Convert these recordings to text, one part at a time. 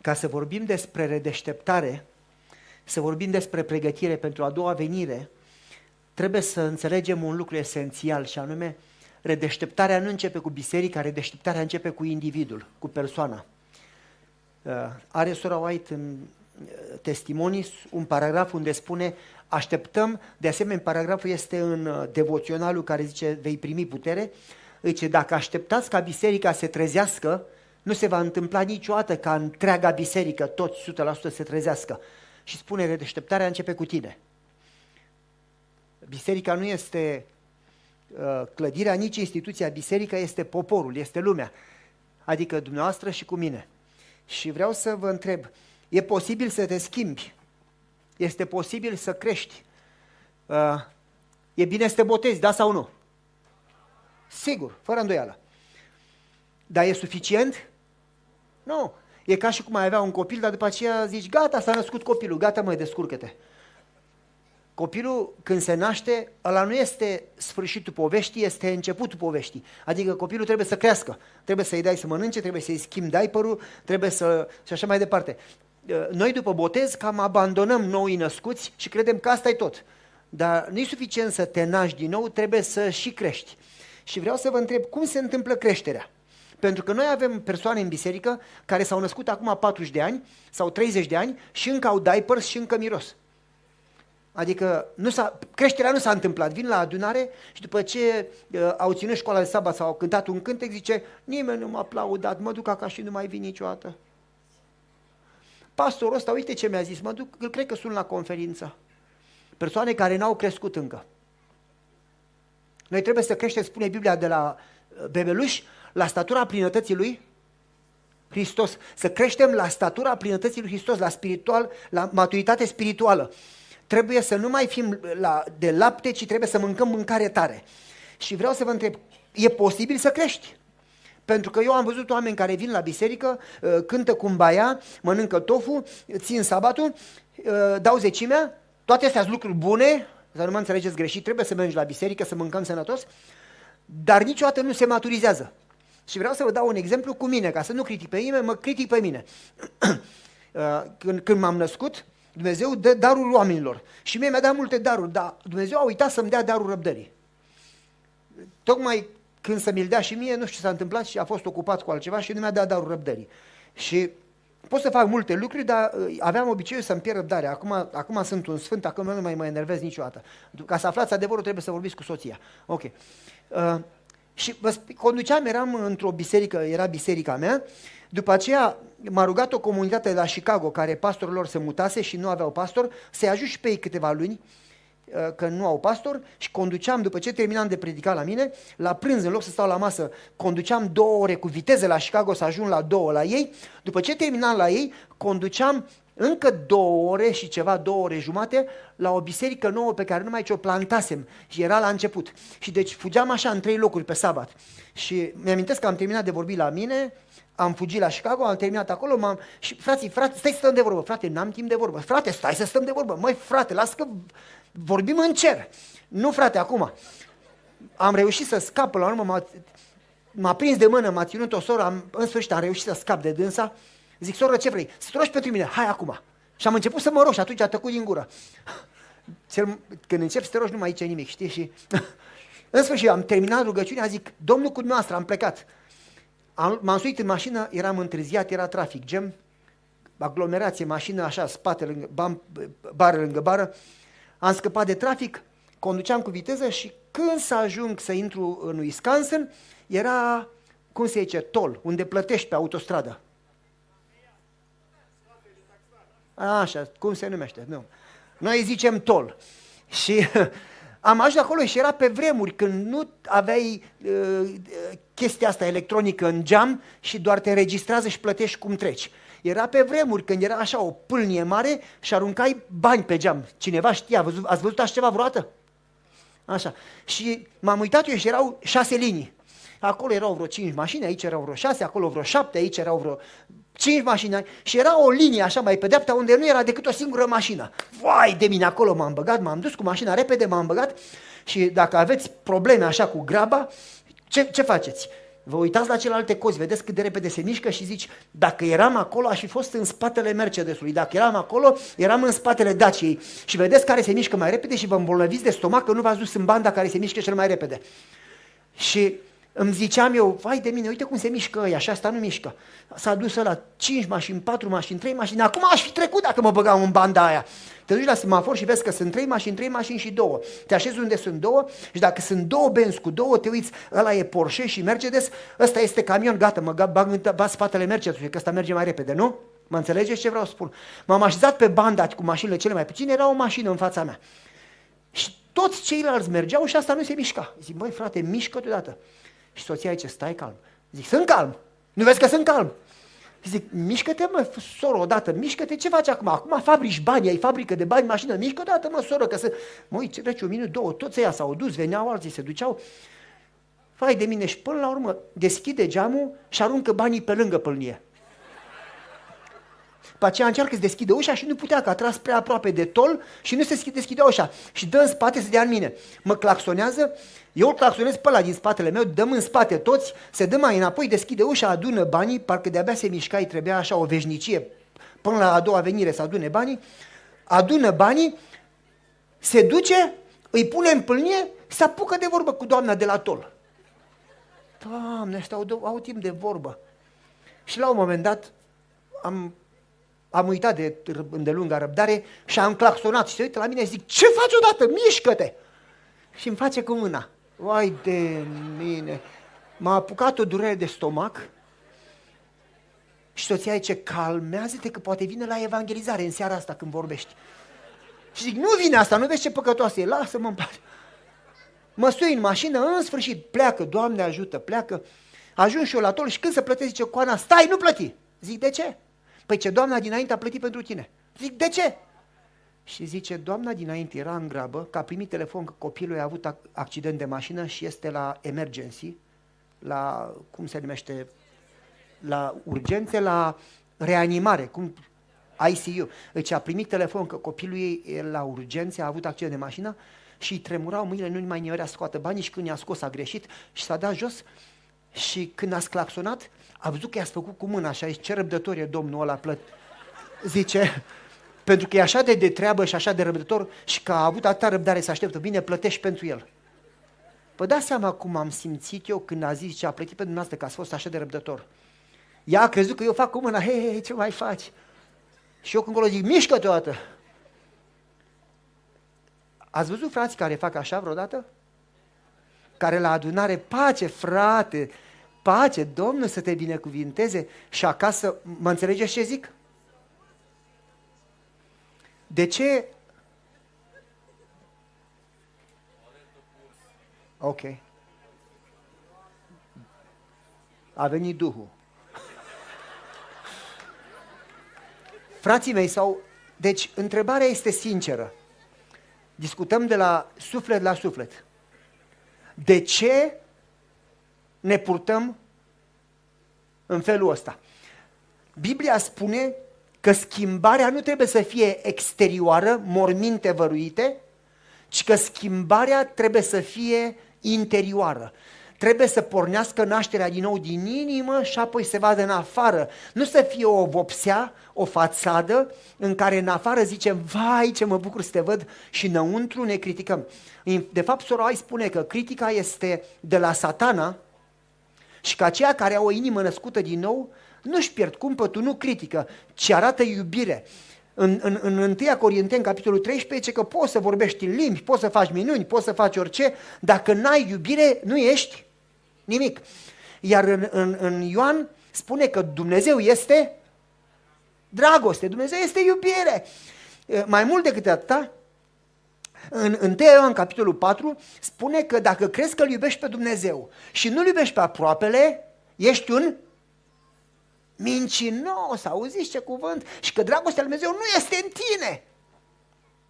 Ca să vorbim despre redeșteptare, să vorbim despre pregătire pentru a doua venire, trebuie să înțelegem un lucru esențial și anume redeșteptarea nu începe cu biserica, redeșteptarea începe cu individul, cu persoana. Uh, are sora White în uh, testimonii un paragraf unde spune așteptăm, de asemenea paragraful este în uh, devoționalul care zice vei primi putere, zice dacă așteptați ca biserica să se trezească, nu se va întâmpla niciodată ca întreaga biserică, toți 100% se trezească. Și spune, redeșteptarea începe cu tine. Biserica nu este uh, clădirea, nici instituția biserică, este poporul, este lumea. Adică dumneavoastră și cu mine. Și vreau să vă întreb, e posibil să te schimbi? Este posibil să crești? Uh, e bine să te botezi, da sau nu? Sigur, fără îndoială. Dar e suficient? Nu. E ca și cum ai avea un copil, dar după aceea zici, gata, s-a născut copilul, gata măi, descurcă-te. Copilul, când se naște, ăla nu este sfârșitul poveștii, este începutul poveștii. Adică copilul trebuie să crească, trebuie să-i dai să mănânce, trebuie să-i schimbi diaperul, trebuie să... și așa mai departe. Noi după botez cam abandonăm noi născuți și credem că asta e tot. Dar nu e suficient să te naști din nou, trebuie să și crești. Și vreau să vă întreb, cum se întâmplă creșterea? Pentru că noi avem persoane în biserică care s-au născut acum 40 de ani sau 30 de ani și încă au diapers și încă miros. Adică nu s-a, creșterea nu s-a întâmplat. Vin la adunare și după ce uh, au ținut școala de sabat sau au cântat un cântec, zice, nimeni nu m-a aplaudat, mă duc acasă și nu mai vin niciodată. Pastorul ăsta, uite ce mi-a zis, mă duc, îl cred că sunt la conferință. Persoane care n-au crescut încă. Noi trebuie să creștem, spune Biblia, de la uh, bebeluși la statura plinătății lui Hristos. Să creștem la statura plinătății lui Hristos, la spiritual, la maturitate spirituală. Trebuie să nu mai fim la, de lapte, ci trebuie să mâncăm mâncare tare. Și vreau să vă întreb, e posibil să crești? Pentru că eu am văzut oameni care vin la biserică, uh, cântă baia, mănâncă tofu, țin sabatul, uh, dau zecimea, toate astea sunt lucruri bune, să nu mă înțelegeți greșit, trebuie să mergi la biserică, să mâncăm sănătos, dar niciodată nu se maturizează. Și vreau să vă dau un exemplu cu mine, ca să nu critic pe nimeni, mă critic pe mine. Uh, când, când m-am născut, Dumnezeu dă darul oamenilor. Și mie mi-a dat multe daruri, dar Dumnezeu a uitat să-mi dea darul răbdării. Tocmai când să mi-l dea și mie, nu știu ce s-a întâmplat și a fost ocupat cu altceva și nu mi-a dat darul răbdării. Și pot să fac multe lucruri, dar uh, aveam obiceiul să-mi pierd răbdarea. Acum, acum sunt un sfânt, acum nu mai mă enervez niciodată. Ca să aflați adevărul, trebuie să vorbiți cu soția. Ok. Uh, și vă conduceam, eram într-o biserică, era biserica mea, după aceea m-a rugat o comunitate de la Chicago, care pastorul lor se mutase și nu aveau pastor, să-i ajut și pe ei câteva luni, uh, că nu au pastor. Și conduceam, după ce terminam de predica la mine, la prânz, în loc să stau la masă, conduceam două ore cu viteză la Chicago să ajung la două la ei, după ce terminam la ei, conduceam încă două ore și ceva, două ore jumate, la o biserică nouă pe care numai ce o plantasem și era la început. Și deci fugeam așa în trei locuri pe sabat. Și mi-amintesc că am terminat de vorbi la mine, am fugit la Chicago, am terminat acolo, m-am... și frații, frate, stai să stăm de vorbă, frate, n-am timp de vorbă, frate, stai să stăm de vorbă, măi, frate, las că vorbim în cer. Nu, frate, acum. Am reușit să scap, la urmă m-a, m-a prins de mână, m-a ținut o soră, am, în sfârșit am reușit să scap de dânsa, Zic, soră, ce vrei? Să te rogi pentru mine, hai acum. Și am început să mă rog și atunci a tăcut din gură. Cel, când încep să te rogi, nu mai aici nimic, știi? Și în sfârșit am terminat rugăciunea, zic, Domnul cu dumneavoastră, am plecat. Am, m-am suit în mașină, eram întârziat, era trafic, gem, aglomerație, mașină așa, spate, lângă, bam, bară lângă bară. Am scăpat de trafic, conduceam cu viteză și când să ajung să intru în Wisconsin, era, cum se zice, tol, unde plătești pe autostradă. Așa, cum se numește? Nu. Noi zicem tol. Și am ajuns acolo și era pe vremuri când nu aveai uh, chestia asta electronică în geam și doar te înregistrează și plătești cum treci. Era pe vremuri când era așa o pâlnie mare și aruncai bani pe geam. Cineva știa, ați văzut, ați văzut așa ceva vreodată? Așa. Și m-am uitat eu și erau șase linii. Acolo erau vreo cinci mașini, aici erau vreo șase, acolo vreo șapte, aici erau vreo cinci mașini și era o linie așa mai pe dreapta unde nu era decât o singură mașină. Vai de mine, acolo m-am băgat, m-am dus cu mașina repede, m-am băgat și dacă aveți probleme așa cu graba, ce, ce faceți? Vă uitați la celelalte cozi, vedeți cât de repede se mișcă și zici, dacă eram acolo, aș fi fost în spatele Mercedesului, dacă eram acolo, eram în spatele Daciei. Și vedeți care se mișcă mai repede și vă îmbolnăviți de stomac că nu v-ați dus în banda care se mișcă cel mai repede. Și îmi ziceam eu, vai de mine, uite cum se mișcă ăia și asta nu mișcă. S-a dus la 5 mașini, 4 mașini, 3 mașini, acum aș fi trecut dacă mă băgam în banda aia. Te duci la semafor și vezi că sunt 3 mașini, 3 mașini și două. Te așezi unde sunt două și dacă sunt două Benz cu două, te uiți, ăla e Porsche și Mercedes, ăsta este camion, gata, mă bag în spatele Mercedesului, că ăsta merge mai repede, nu? Mă înțelegeți ce vreau să spun? M-am așezat pe banda cu mașinile cele mai puține, era o mașină în fața mea. Și toți ceilalți mergeau și asta nu se mișca. Zic, băi frate, mișcă deodată. Și soția zice, stai calm. Zic, sunt calm. Nu vezi că sunt calm? Zic, mișcă-te mă, soră, odată, mișcă-te, ce faci acum? Acum fabrici bani, ai fabrică de bani, mașină, mișcă odată, mă, soră, că să... Mă uit, trece un minut, două, toți ăia s-au dus, veneau alții, se duceau. Fai de mine și până la urmă deschide geamul și aruncă banii pe lângă pâlnie. Pe aceea încearcă să deschide ușa și nu putea, că a tras prea aproape de tol și nu se deschidea ușa. Și dă în spate să dea în mine. Mă claxonează, eu îl claxonez pe ăla din spatele meu, dăm în spate toți, se dă mai înapoi, deschide ușa, adună banii, parcă de-abia se mișca, îi trebuia așa o veșnicie până la a doua venire să adune banii, adună banii, se duce, îi pune în pâlnie, se apucă de vorbă cu doamna de la tol. Doamne, ăștia au, au timp de vorbă. Și la un moment dat am am uitat de îndelunga răbdare și am claxonat și se uită la mine și zic, ce faci odată? Mișcă-te! Și îmi face cu mâna. Vai de mine! M-a apucat o durere de stomac și soția zice, calmează-te că poate vine la evangelizare în seara asta când vorbești. Și zic, nu vine asta, nu vezi ce păcătoasă e, lasă-mă în pace. Mă sui în mașină, în sfârșit, pleacă, Doamne ajută, pleacă. Ajung și eu la tol și când să plătesc, zice Coana, stai, nu plăti. Zic, de ce? Păi ce doamna dinainte a plătit pentru tine. Zic, de ce? Și zice, doamna dinainte era în grabă, că a primit telefon că copilul a avut accident de mașină și este la emergency, la, cum se numește, la urgențe, la reanimare, cum ICU. Deci a primit telefon că copilul ei e la urgențe, a avut accident de mașină și îi tremurau mâinile, nu mai nimerea să scoată banii și când i-a scos a greșit și s-a dat jos și când a sclaxonat, a văzut că i-ați făcut cu mâna așa, ce răbdător e domnul ăla plăt. Zice, pentru că e așa de de treabă și așa de răbdător și că a avut atâta răbdare să așteptă, bine, plătești pentru el. Vă dați seama cum am simțit eu când a zis ce a plătit pentru dumneavoastră că ați fost așa de răbdător. Ea a crezut că eu fac cu mâna, hei, hei, ce mai faci? Și eu când acolo zic, mișcă toată. Ați văzut frații care fac așa vreodată? Care la adunare, pace, frate, pace, Domnul să te binecuvinteze și acasă, mă înțelegeți ce zic? De ce? Ok. A venit Duhul. Frații mei, sau... Deci, întrebarea este sinceră. Discutăm de la suflet la suflet. De ce ne purtăm în felul ăsta. Biblia spune că schimbarea nu trebuie să fie exterioară, morminte văruite, ci că schimbarea trebuie să fie interioară. Trebuie să pornească nașterea din nou din inimă și apoi se vadă în afară. Nu să fie o vopsea, o fațadă în care în afară zicem, vai ce mă bucur să te văd și înăuntru ne criticăm. De fapt, Sorai spune că critica este de la satana, și că aceia care au o inimă născută din nou nu-și pierd cumpătul, nu critică, ci arată iubire. În, în, în 1 Corinteni, capitolul 13, că poți să vorbești în limbi, poți să faci minuni, poți să faci orice, dacă n-ai iubire, nu ești nimic. Iar în, în, în Ioan spune că Dumnezeu este dragoste, Dumnezeu este iubire. Mai mult decât atâta, în 1 Ioan, capitolul 4, spune că dacă crezi că îl iubești pe Dumnezeu și nu-l iubești pe aproapele, ești un mincinos, auziți ce cuvânt? Și că dragostea lui Dumnezeu nu este în tine.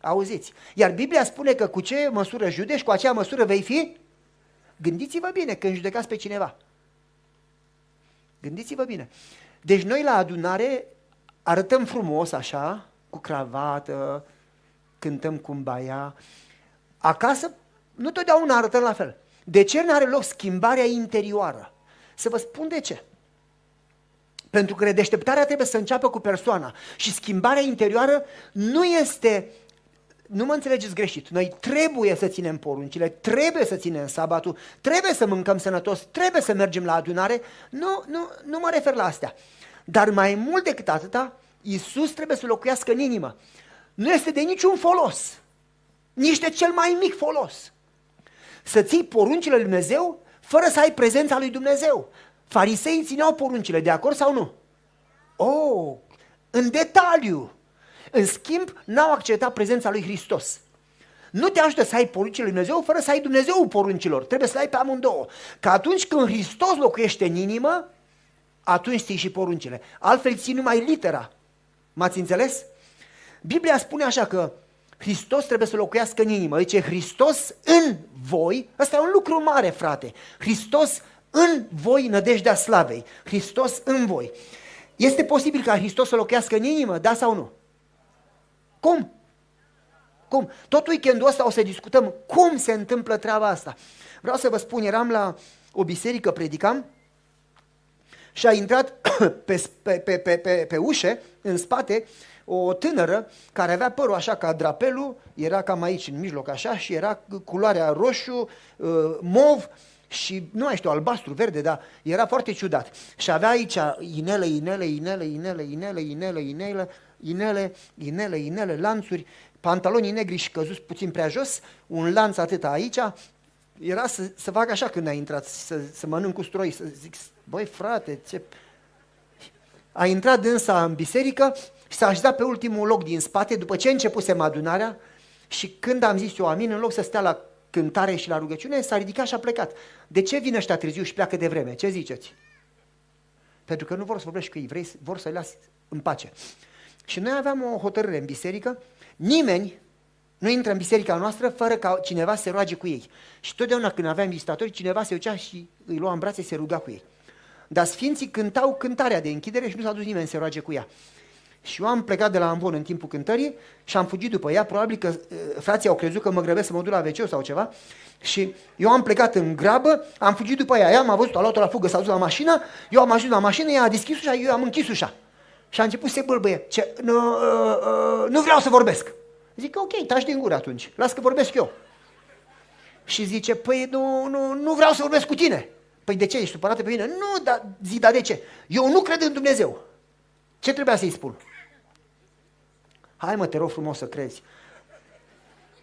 Auziți? Iar Biblia spune că cu ce măsură judești, cu acea măsură vei fi? Gândiți-vă bine când judecați pe cineva. Gândiți-vă bine. Deci noi la adunare arătăm frumos așa, cu cravată, cântăm cumbaia. Acasă nu totdeauna arătăm la fel. De ce nu are loc schimbarea interioară? Să vă spun de ce. Pentru că redeșteptarea trebuie să înceapă cu persoana și schimbarea interioară nu este nu mă înțelegeți greșit, noi trebuie să ținem poruncile, trebuie să ținem sabatul, trebuie să mâncăm sănătos, trebuie să mergem la adunare, nu, nu, nu mă refer la astea. Dar mai mult decât atâta, Iisus trebuie să locuiască în inimă. Nu este de niciun folos, nici de cel mai mic folos. Să ții poruncile lui Dumnezeu fără să ai prezența lui Dumnezeu. Fariseii țineau poruncile, de acord sau nu? Oh, în detaliu. În schimb, n-au acceptat prezența lui Hristos. Nu te ajută să ai poruncile lui Dumnezeu fără să ai Dumnezeu poruncilor. Trebuie să ai pe amândouă. Că atunci când Hristos locuiește în inimă, atunci ții și poruncile. Altfel ții numai litera. M-ați înțeles? Biblia spune așa că Hristos trebuie să locuiască în inimă. Deci Hristos în voi, ăsta e un lucru mare, frate. Hristos în voi, nădejdea slavei. Hristos în voi. Este posibil ca Hristos să locuiască în inimă, da sau nu? Cum? Cum? Tot weekendul ăsta o să discutăm cum se întâmplă treaba asta. Vreau să vă spun, eram la o biserică, predicam, și a intrat pe, pe, pe, pe, pe, pe ușe, în spate, o tânără care avea părul așa ca drapelul, era cam aici în mijloc așa și era culoarea roșu, uh, mov și nu mai știu, albastru, verde, dar era foarte ciudat. Și avea aici inele, inele, inele, inele, inele, inele, inele, inele, inele, inele, lanțuri, pantaloni negri și căzuți puțin prea jos, un lanț atât aici, era să, să fac așa când a intrat, să, să mănânc cu stroi, să zic, băi frate, ce... A intrat dânsa în biserică și s-a așezat pe ultimul loc din spate, după ce începusem adunarea, și când am zis eu amin, în loc să stea la cântare și la rugăciune, s-a ridicat și a plecat. De ce vine ăștia târziu și pleacă de vreme? Ce ziceți? Pentru că nu vor să vorbești cu ei, vrei, vor să-i las în pace. Și noi aveam o hotărâre în biserică, nimeni nu intră în biserica noastră fără ca cineva să se roage cu ei. Și totdeauna când aveam vizitatori, cineva se ducea și îi lua în brațe și se ruga cu ei. Dar sfinții cântau cântarea de închidere și nu s-a dus nimeni să se roage cu ea. Și eu am plecat de la Amvon în timpul cântării și am fugit după ea, probabil că uh, frații au crezut că mă grăbesc să mă duc la wc sau ceva și eu am plecat în grabă, am fugit după ea, ea m-a văzut, a luat-o la fugă, s-a dus la mașină, eu am ajuns la mașină, ea a deschis ușa, eu am închis ușa. Și a început să se bâlbâie. Ce, nu, uh, uh, nu vreau să vorbesc. Zic, ok, taci din gură atunci, las că vorbesc eu. Și zice, păi nu, nu, nu vreau să vorbesc cu tine. Păi de ce, ești supărată pe mine? Nu, dar zic, dar de ce? Eu nu cred în Dumnezeu. Ce trebuia să-i spun? Hai mă, te rog frumos să crezi.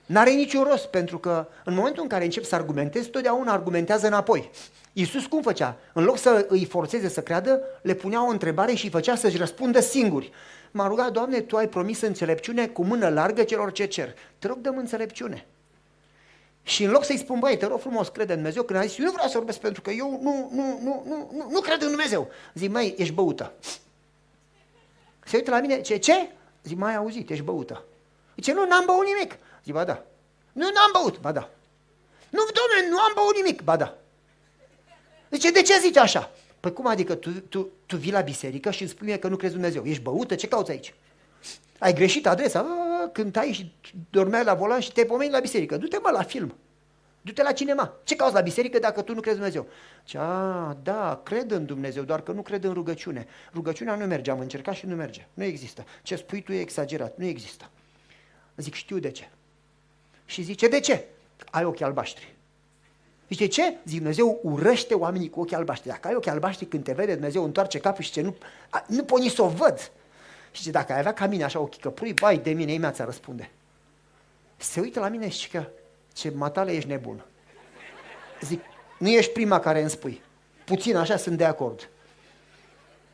N-are niciun rost, pentru că în momentul în care încep să argumentezi, totdeauna argumentează înapoi. Iisus cum făcea? În loc să îi forțeze să creadă, le punea o întrebare și îi făcea să-și răspundă singuri. M-a rugat, Doamne, Tu ai promis înțelepciune cu mână largă celor ce cer. Te rog, dăm înțelepciune. Și în loc să-i spun, băi, te rog frumos, crede în Dumnezeu, când a zis, eu nu vreau să vorbesc pentru că eu nu, nu, nu, nu, nu, nu cred în Dumnezeu. Zic, mai ești băută. Se uită la mine, ce, ce? Zic, mai auzit, ești băută. Zice, nu, n-am băut nimic. Zic, ba da. Nu, n-am băut, ba da. Nu, domnule, nu am băut nimic, ba da. Zice, de ce zici așa? Păi cum adică tu, tu, tu vii la biserică și îmi spui că nu crezi Dumnezeu? Ești băută? Ce cauți aici? Ai greșit adresa? A, cântai și dormeai la volan și te pomeni la biserică. Du-te mă la film. Du-te la cinema. Ce cauți la biserică dacă tu nu crezi Dumnezeu? Ce, a, da, cred în Dumnezeu, doar că nu cred în rugăciune. Rugăciunea nu merge, am încercat și nu merge. Nu există. Ce spui tu e exagerat. Nu există. Zic, știu de ce. Și zice, de ce? Ai ochi albaștri. Zice, ce? Zic, Dumnezeu urăște oamenii cu ochi albaștri. Dacă ai ochi albaștri, când te vede, Dumnezeu întoarce capul și ce nu, a, nu pot nici să o văd. Și zice, dacă ai avea ca mine așa ochii căprui, bai de mine, ei mea răspunde. Se uită la mine și că, ce matale ești nebun. Zic, nu ești prima care îmi spui. Puțin așa sunt de acord.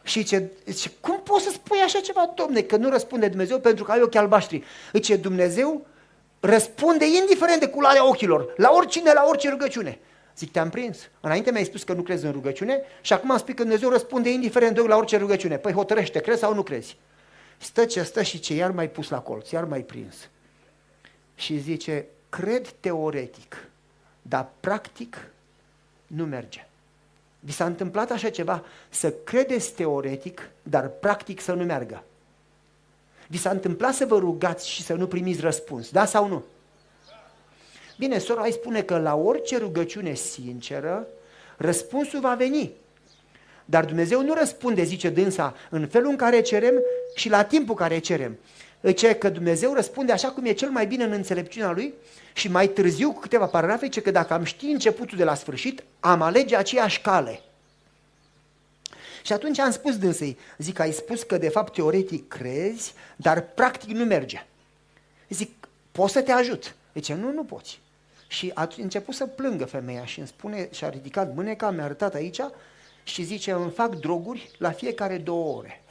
Și ce, zice, cum poți să spui așa ceva, domne, că nu răspunde Dumnezeu pentru că ai ochi albaștri? Zice, Dumnezeu răspunde indiferent de culoarea ochilor, la oricine, la orice rugăciune. Zic, te-am prins. Înainte mi-ai spus că nu crezi în rugăciune și acum am spus că Dumnezeu răspunde indiferent de la orice rugăciune. Păi hotărăște, crezi sau nu crezi? Stă ce stă și ce iar mai pus la colț, iar mai prins. Și zice, cred teoretic, dar practic nu merge. Vi s-a întâmplat așa ceva? Să credeți teoretic, dar practic să nu meargă. Vi s-a întâmplat să vă rugați și să nu primiți răspuns, da sau nu? Bine, sora îi spune că la orice rugăciune sinceră, răspunsul va veni. Dar Dumnezeu nu răspunde, zice dânsa, în felul în care cerem și la timpul care cerem. Zice că Dumnezeu răspunde așa cum e cel mai bine în înțelepciunea Lui și mai târziu, cu câteva paragrafe, zice că dacă am ști începutul de la sfârșit, am alege aceeași cale. Și atunci am spus dânsei, zic, ai spus că de fapt teoretic crezi, dar practic nu merge. Zic, pot să te ajut? Zice, nu, nu poți. Și a început să plângă femeia și îmi spune, și-a ridicat mâneca, mi-a arătat aici și zice, îmi fac droguri la fiecare două ore.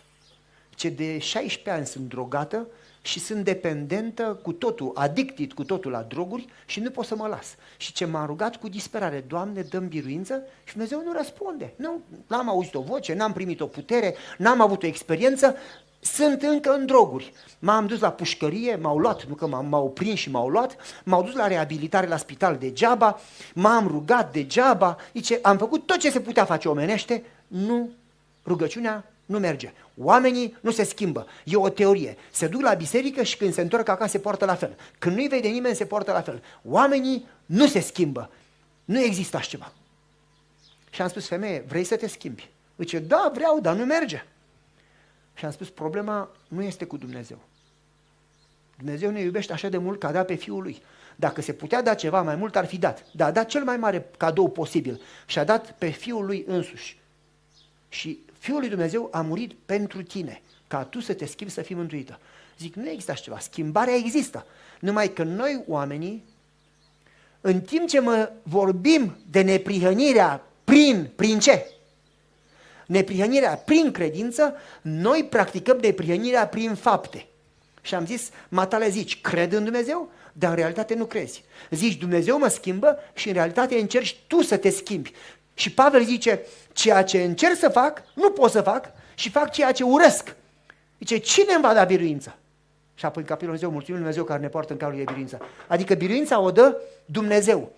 Ce de 16 ani sunt drogată și sunt dependentă cu totul, adictit cu totul la droguri și nu pot să mă las. Și ce m-a rugat cu disperare, Doamne, dăm biruință și Dumnezeu nu răspunde. Nu, n-am auzit o voce, n-am primit o putere, n-am avut o experiență, sunt încă în droguri. M-am dus la pușcărie, m-au luat, nu că m-au prins și m-au luat, m-au dus la reabilitare la spital degeaba, m-am rugat degeaba, zice, am făcut tot ce se putea face omenește, nu, rugăciunea nu merge. Oamenii nu se schimbă. E o teorie. Se duc la biserică și când se întorc acasă se poartă la fel. Când nu-i vede nimeni, se poartă la fel. Oamenii nu se schimbă. Nu există așa ceva. Și am spus, femeie, vrei să te schimbi? Zice, da, vreau, dar nu merge. Și am spus, problema nu este cu Dumnezeu. Dumnezeu ne iubește așa de mult că a dat pe Fiul Lui. Dacă se putea da ceva mai mult, ar fi dat. Dar a dat cel mai mare cadou posibil și a dat pe Fiul Lui însuși. Și Fiul lui Dumnezeu a murit pentru tine, ca tu să te schimbi să fii mântuită. Zic, nu există așa ceva, schimbarea există. Numai că noi, oamenii, în timp ce mă vorbim de neprihănirea prin, prin ce? Neprihănirea prin credință, noi practicăm neprihănirea prin fapte. Și am zis, matale zici, cred în Dumnezeu, dar în realitate nu crezi. Zici, Dumnezeu mă schimbă și în realitate încerci tu să te schimbi. Și Pavel zice, ceea ce încerc să fac, nu pot să fac și fac ceea ce urăsc. Zice, cine îmi va da biruință? Și apoi în capitolul Dumnezeu, mulțumim Dumnezeu care ne poartă în calul de biruință. Adică biruința o dă Dumnezeu.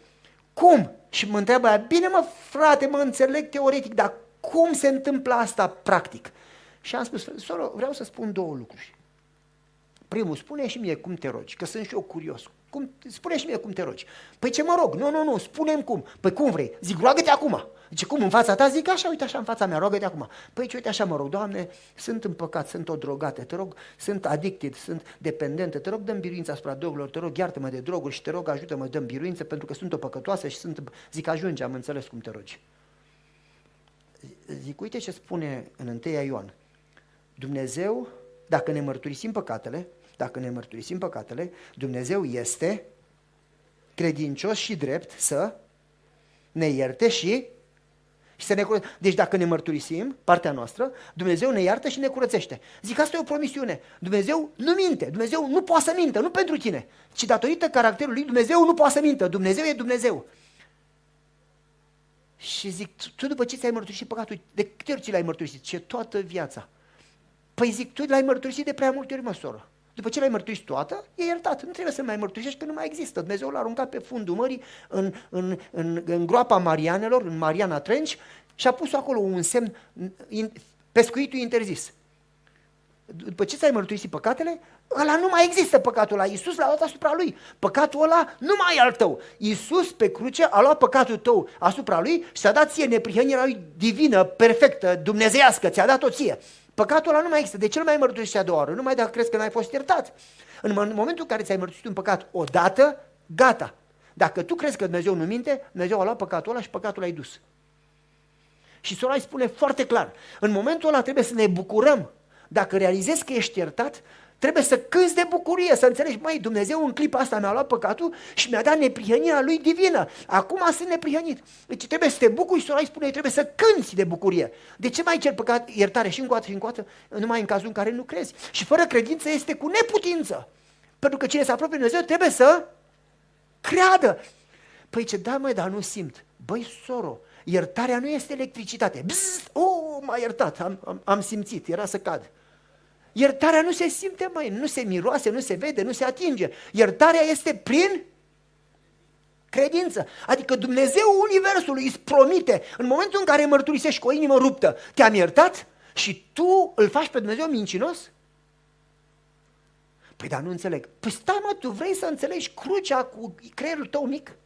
Cum? Și mă întreabă aia, bine mă frate, mă înțeleg teoretic, dar cum se întâmplă asta practic? Și am spus, soro, vreau să spun două lucruri. Primul, spune și mie cum te rogi, că sunt și eu curios. Cum, spune și mie cum te rogi. Păi ce mă rog? Nu, nu, nu, spune cum. Păi cum vrei? Zic, roagă-te acum. Zice, cum, în fața ta? Zic, așa, uite așa în fața mea, roagă-te acum. Păi ce, uite așa mă rog, Doamne, sunt în păcat, sunt o drogată, te rog, sunt addicted, sunt dependentă, te rog, dăm biruință asupra drogurilor, te rog, iartă-mă de droguri și te rog, ajută-mă, dăm biruință pentru că sunt o păcătoasă și sunt, zic, ajunge, am înțeles cum te rogi. Zic, uite ce spune în 1 Ioan. Dumnezeu, dacă ne mărturisim păcatele, dacă ne mărturisim păcatele, Dumnezeu este credincios și drept să ne ierte și, și să ne curățește. Deci dacă ne mărturisim, partea noastră, Dumnezeu ne iartă și ne curățește. Zic, asta e o promisiune. Dumnezeu nu minte. Dumnezeu nu poate să mintă, nu pentru tine, ci datorită caracterului Dumnezeu nu poate să mintă. Dumnezeu e Dumnezeu. Și zic, tu după ce ți-ai mărturisit păcatul, de câte ori ți l-ai mărturisit? Ce toată viața. Păi zic, tu l-ai mărturisit de prea multe ori, mă, soră. După ce l-ai mărturisit toată, e iertat. Nu trebuie să mai mărturisești că nu mai există. Dumnezeu l-a aruncat pe fundul mării, în, în, în, în groapa Marianelor, în Mariana Trench, și a pus acolo un semn, in, pescuitul interzis. După ce ți-ai mărturisit păcatele, ăla nu mai există păcatul ăla. Iisus l-a luat asupra lui. Păcatul ăla nu mai e al tău. Iisus pe cruce a luat păcatul tău asupra lui și ți-a dat ție neprihănirea lui divină, perfectă, dumnezeiască, ți-a dat-o ție. Păcatul ăla nu mai există. De ce nu mai mărturisești a doua oară? Numai dacă crezi că n-ai fost iertat. În momentul în care ți-ai mărturisit un păcat odată, gata. Dacă tu crezi că Dumnezeu nu minte, Dumnezeu a luat păcatul ăla și păcatul l-ai dus. Și sora îi spune foarte clar, în momentul ăla trebuie să ne bucurăm. Dacă realizezi că ești iertat, Trebuie să cânți de bucurie, să înțelegi, mai Dumnezeu în clipa asta mi-a luat păcatul și mi-a dat neprihănirea lui divină. Acum sunt neprihănit. Deci trebuie să te bucuri și îi spune, trebuie să cânți de bucurie. De ce mai cer păcat, iertare și încoată și încoată, numai în cazul în care nu crezi? Și fără credință este cu neputință. Pentru că cine se apropie de Dumnezeu trebuie să creadă. Păi ce, da măi, dar nu simt. Băi, soro, iertarea nu este electricitate. Bzz, oh, m-a iertat, am, am, am simțit, era să cad. Iertarea nu se simte, mai, nu se miroase, nu se vede, nu se atinge. Iertarea este prin credință. Adică Dumnezeu Universului îți promite, în momentul în care mărturisești cu o inimă ruptă, te-am iertat și tu îl faci pe Dumnezeu mincinos? Păi dar nu înțeleg. Păi stai mă, tu vrei să înțelegi crucea cu creierul tău mic?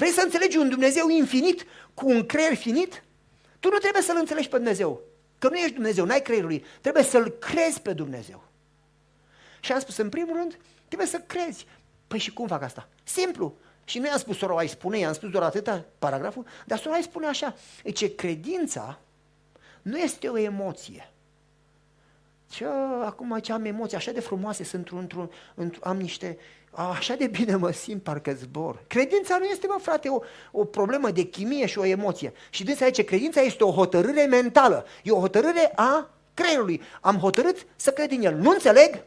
Vrei să înțelegi un Dumnezeu infinit cu un creier finit? Tu nu trebuie să-L înțelegi pe Dumnezeu, că nu ești Dumnezeu, n-ai creierul lui, trebuie să-L crezi pe Dumnezeu. Și am spus, în primul rând, trebuie să crezi. Păi și cum fac asta? Simplu. Și nu i-am spus sora, ai spune, i-am spus doar atâta paragraful, dar sora ai spune așa, ce credința nu este o emoție. Ce, acum ce am emoții așa de frumoase, sunt într-un, într am niște, așa de bine mă simt, parcă zbor. Credința nu este, mă frate, o, o problemă de chimie și o emoție. Și de ce credința este o hotărâre mentală, e o hotărâre a creierului. Am hotărât să cred în el. Nu înțeleg,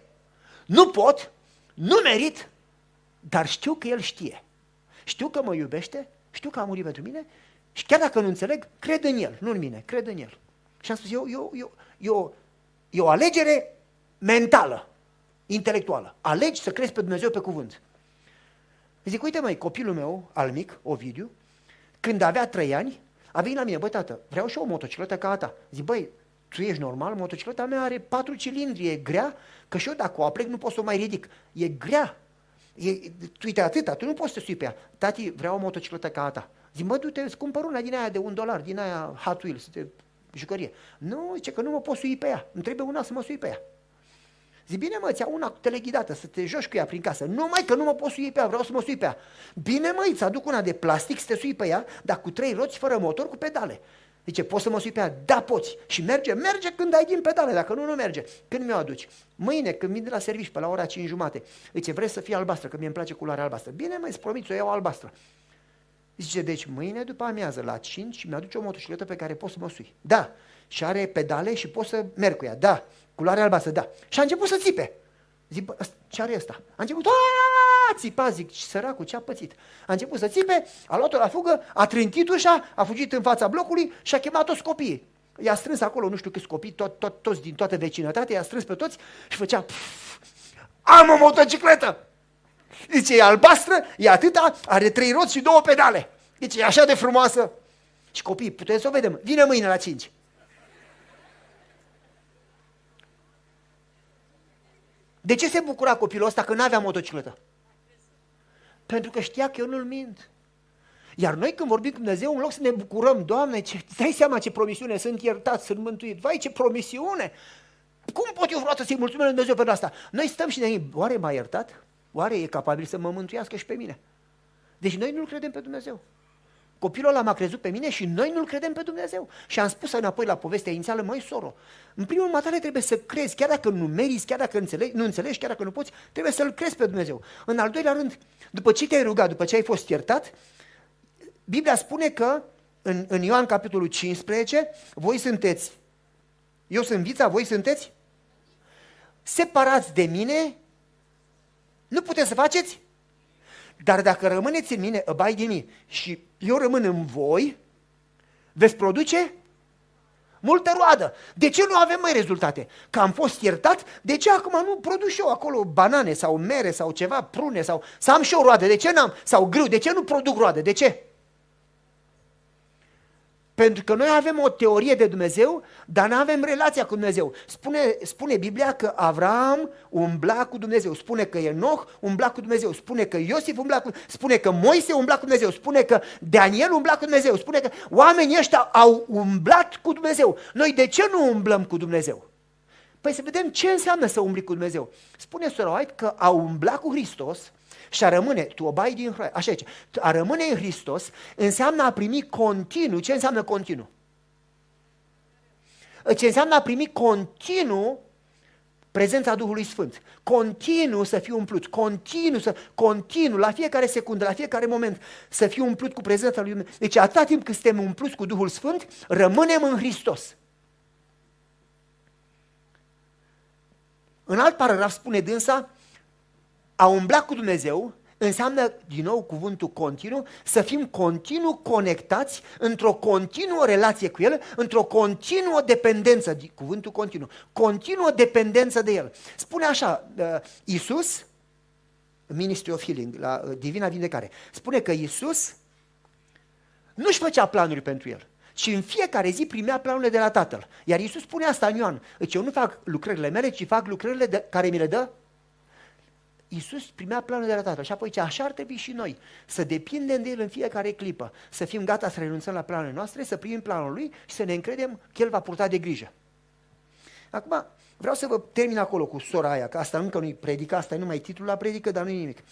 nu pot, nu merit, dar știu că el știe. Știu că mă iubește, știu că a murit pentru mine și chiar dacă nu înțeleg, cred în el, nu în mine, cred în el. Și am spus, eu, eu, eu, eu, e o alegere mentală, intelectuală. Alegi să crezi pe Dumnezeu pe cuvânt. Zic, uite mai, copilul meu, al mic, Ovidiu, când avea trei ani, a venit la mine, băi tată, vreau și eu o motocicletă ca a ta. Zic, băi, tu ești normal, motocicleta mea are patru cilindri, e grea, că și eu dacă o aplec nu pot să o mai ridic. E grea. E, tu uite atâta, tu nu poți să te sui pe ea. Tati, vreau o motocicletă ca a ta. Zic, mă, du-te, îți cumpăr una din aia de un dolar, din aia Hot Wheels, de jucărie. Nu, zice că nu mă pot sui pe ea, îmi trebuie una să mă sui pe ea. Zic, bine mă, ți una teleghidată, să te joci cu ea prin casă. Nu mai că nu mă pot sui pe ea, vreau să mă sui pe ea. Bine mă, îți aduc una de plastic să te sui pe ea, dar cu trei roți, fără motor, cu pedale. Zice, poți să mă sui pe ea? Da, poți. Și merge? Merge când ai din pedale, dacă nu, nu merge. Când mi-o aduci? Mâine, când vin de la serviciu, pe la ora 5 jumate. Zice, vreți să fie albastră, că mie îmi place culoarea albastră. Bine, mai îți promit, o iau albastră. Zice, deci mâine după amiază, la 5, mi-aduce o motocicletă pe care pot să mă sui. Da. Și are pedale și pot să merg cu ea. Da. Culoare albastră, da. Și a început să țipe. Zic, bă, ce are ăsta? A început, a țipa, zic, săracul, ce a pățit? A început să țipe, a luat-o la fugă, a trântit ușa, a fugit în fața blocului și a chemat toți copiii. I-a strâns acolo, nu știu câți copii, tot, tot, toți din toată vecinătatea, i-a strâns pe toți și făcea, pf, am o motocicletă! Zice, e albastră, e atâta, are trei roți și două pedale. Zice, e așa de frumoasă. Și copii, putem să o vedem, vine mâine la cinci. De ce se bucura copilul ăsta că nu avea motocicletă? Pentru că știa că eu nu-l mint. Iar noi când vorbim cu Dumnezeu, în loc să ne bucurăm, Doamne, ce, dai seama ce promisiune, sunt iertat, sunt mântuit, vai ce promisiune! Cum pot eu vreodată să-i mulțumesc Lui Dumnezeu pentru asta? Noi stăm și ne gândim, oare m-a iertat? Oare e capabil să mă mântuiască și pe mine? Deci noi nu-L credem pe Dumnezeu. Copilul ăla m-a crezut pe mine și noi nu-L credem pe Dumnezeu. Și am spus înapoi la povestea inițială, măi soro, în primul matale trebuie să crezi, chiar dacă nu meriți, chiar dacă înțelegi, nu înțelegi, chiar dacă nu poți, trebuie să-L crezi pe Dumnezeu. În al doilea rând, după ce te-ai rugat, după ce ai fost iertat, Biblia spune că în, în Ioan capitolul 15, voi sunteți, eu sunt vița, voi sunteți separați de mine, nu puteți să faceți dar dacă rămâneți în mine, abide din mine, și eu rămân în voi, veți produce multă roadă. De ce nu avem mai rezultate? Că am fost iertat, de ce acum nu produc și eu acolo banane sau mere sau ceva, prune sau să am și eu roade? De ce n-am? Sau grâu, de ce nu produc roade? De ce? Pentru că noi avem o teorie de Dumnezeu, dar nu avem relația cu Dumnezeu. Spune, spune Biblia că Avram umbla cu Dumnezeu, spune că Enoch umbla cu Dumnezeu, spune că Iosif umbla cu spune că Moise umbla cu Dumnezeu, spune că Daniel umbla cu Dumnezeu, spune că oamenii ăștia au umblat cu Dumnezeu. Noi de ce nu umblăm cu Dumnezeu? Păi să vedem ce înseamnă să umbli cu Dumnezeu. Spune Sora White că a umbla cu Hristos și a rămâne, tu obai din Hristos, așa zice, a rămâne în Hristos înseamnă a primi continuu. Ce înseamnă continuu? Ce înseamnă a primi continuu prezența Duhului Sfânt. Continuu să fiu umplut, continuu, să, continuu, la fiecare secundă, la fiecare moment, să fiu umplut cu prezența Lui Dumnezeu. Deci atâta timp cât suntem umpluți cu Duhul Sfânt, rămânem în Hristos. În alt paragraf spune dânsa, a umbla cu Dumnezeu înseamnă, din nou cuvântul continuu, să fim continuu conectați într-o continuă relație cu El, într-o continuă dependență, cuvântul continuu, continuă dependență de El. Spune așa, uh, Iisus, Ministry of Healing, la uh, Divina Vindecare, spune că Iisus nu-și făcea planuri pentru El, ci în fiecare zi primea planurile de la Tatăl. Iar Iisus spune asta în Ioan, deci eu nu fac lucrările mele, ci fac lucrările de, care mi le dă Iisus primea planul de la Tatăl și apoi ce așa ar trebui și noi, să depindem de El în fiecare clipă, să fim gata să renunțăm la planurile noastre, să primim planul Lui și să ne încredem că El va purta de grijă. Acum, vreau să vă termin acolo cu sora aia, că asta încă nu-i predică, asta e numai titlul la predică, dar nu-i nimic.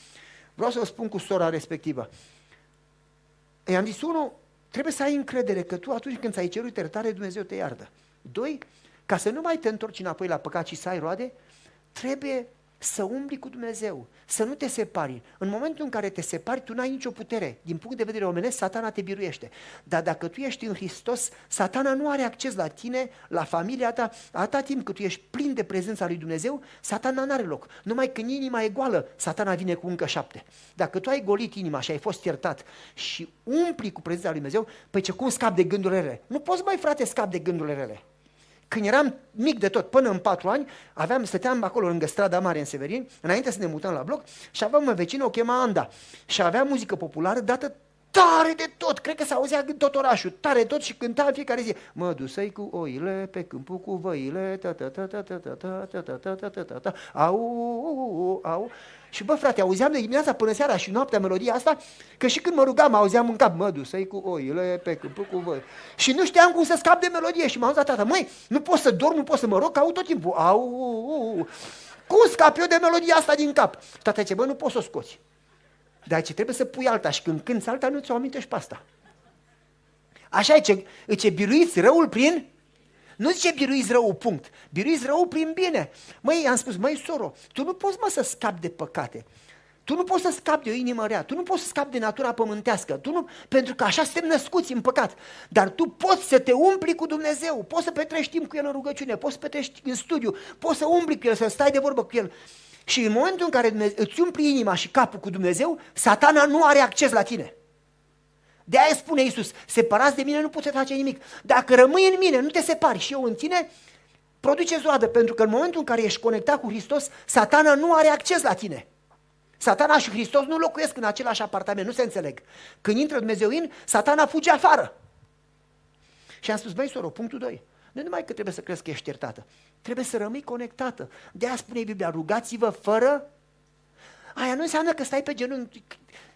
Vreau să vă spun cu sora respectivă. I-am zis, unul, trebuie să ai încredere că tu atunci când ți-ai cerut iertare, Dumnezeu te iartă. Doi, ca să nu mai te întorci înapoi la păcat și să ai roade, trebuie să umbli cu Dumnezeu, să nu te separi. În momentul în care te separi, tu n-ai nicio putere. Din punct de vedere omenesc, satana te biruiește. Dar dacă tu ești în Hristos, satana nu are acces la tine, la familia ta. Atâta timp cât tu ești plin de prezența lui Dumnezeu, satana nu are loc. Numai când inima e goală, satana vine cu încă șapte. Dacă tu ai golit inima și ai fost iertat și umpli cu prezența lui Dumnezeu, păi ce cum scap de gândurile rele? Nu poți mai, frate, scap de gândurile rele. Când eram mic de tot, până în patru ani, aveam, stăteam acolo lângă strada mare în Severin, înainte să ne mutăm la bloc, și aveam o vecină, o chema Anda. Și avea muzică populară dată tare de tot, cred că s-auzea în tot orașul, tare tot și cânta în fiecare zi. Mă dusei cu oile pe câmpul cu văile, ta ta ta ta ta ta ta ta ta ta ta ta ta ta au, au. Și bă, frate, auzeam de dimineața până seara și noaptea melodia asta, că și când mă rugam, auzeam în cap, mă dusei cu oile pe câmpul cu văile. Și nu știam cum să scap de melodie și m-am zis tata, măi, nu pot să dorm, nu pot să mă rog, au tot timpul, au, cum scap eu de melodia asta din cap? Tata ce, bă, nu poți să o scoți. Dar ce trebuie să pui alta și când cânti alta, nu ți-o amintești pe asta. Așa e, ce, ce biruiți răul prin... Nu zice biruiți răul, punct. Biruiți răul prin bine. Măi, am spus, măi, soro, tu nu poți, mă, să scapi de păcate. Tu nu poți să scapi de o inimă rea, tu nu poți să scapi de natura pământească, tu nu, pentru că așa suntem născuți în păcat. Dar tu poți să te umpli cu Dumnezeu, poți să petrești timp cu El în rugăciune, poți să petrești în studiu, poți să umbli cu El, să stai de vorbă cu El. Și în momentul în care îți umpli inima și capul cu Dumnezeu, satana nu are acces la tine. De aia spune Iisus, separați de mine nu puteți face nimic. Dacă rămâi în mine, nu te separi și eu în tine, produce zoadă, pentru că în momentul în care ești conectat cu Hristos, satana nu are acces la tine. Satana și Hristos nu locuiesc în același apartament, nu se înțeleg. Când intră Dumnezeu în, satana fuge afară. Și am spus, băi, soro, punctul 2. Nu numai că trebuie să crezi că ești iertată, trebuie să rămâi conectată. De aia spune Biblia, rugați-vă fără... Aia nu înseamnă că stai pe genunchi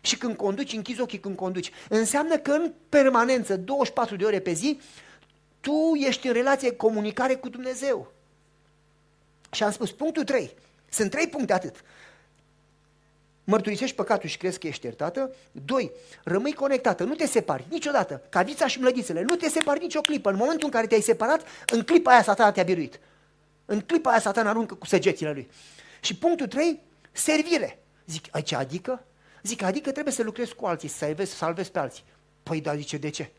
și când conduci, închizi ochii când conduci. Înseamnă că în permanență, 24 de ore pe zi, tu ești în relație, comunicare cu Dumnezeu. Și am spus, punctul 3. Sunt trei puncte atât mărturisești păcatul și crezi că ești iertată. Doi, rămâi conectată, nu te separi niciodată, ca vița și mlădițele, nu te separi nicio clipă. În momentul în care te-ai separat, în clipa aia satana te-a biruit. În clipa aia satana aruncă cu săgețile lui. Și punctul trei, servire. Zic, aici adică? Zic, adică trebuie să lucrezi cu alții, să salvezi, să salvezi pe alții. Păi da, zice, de ce?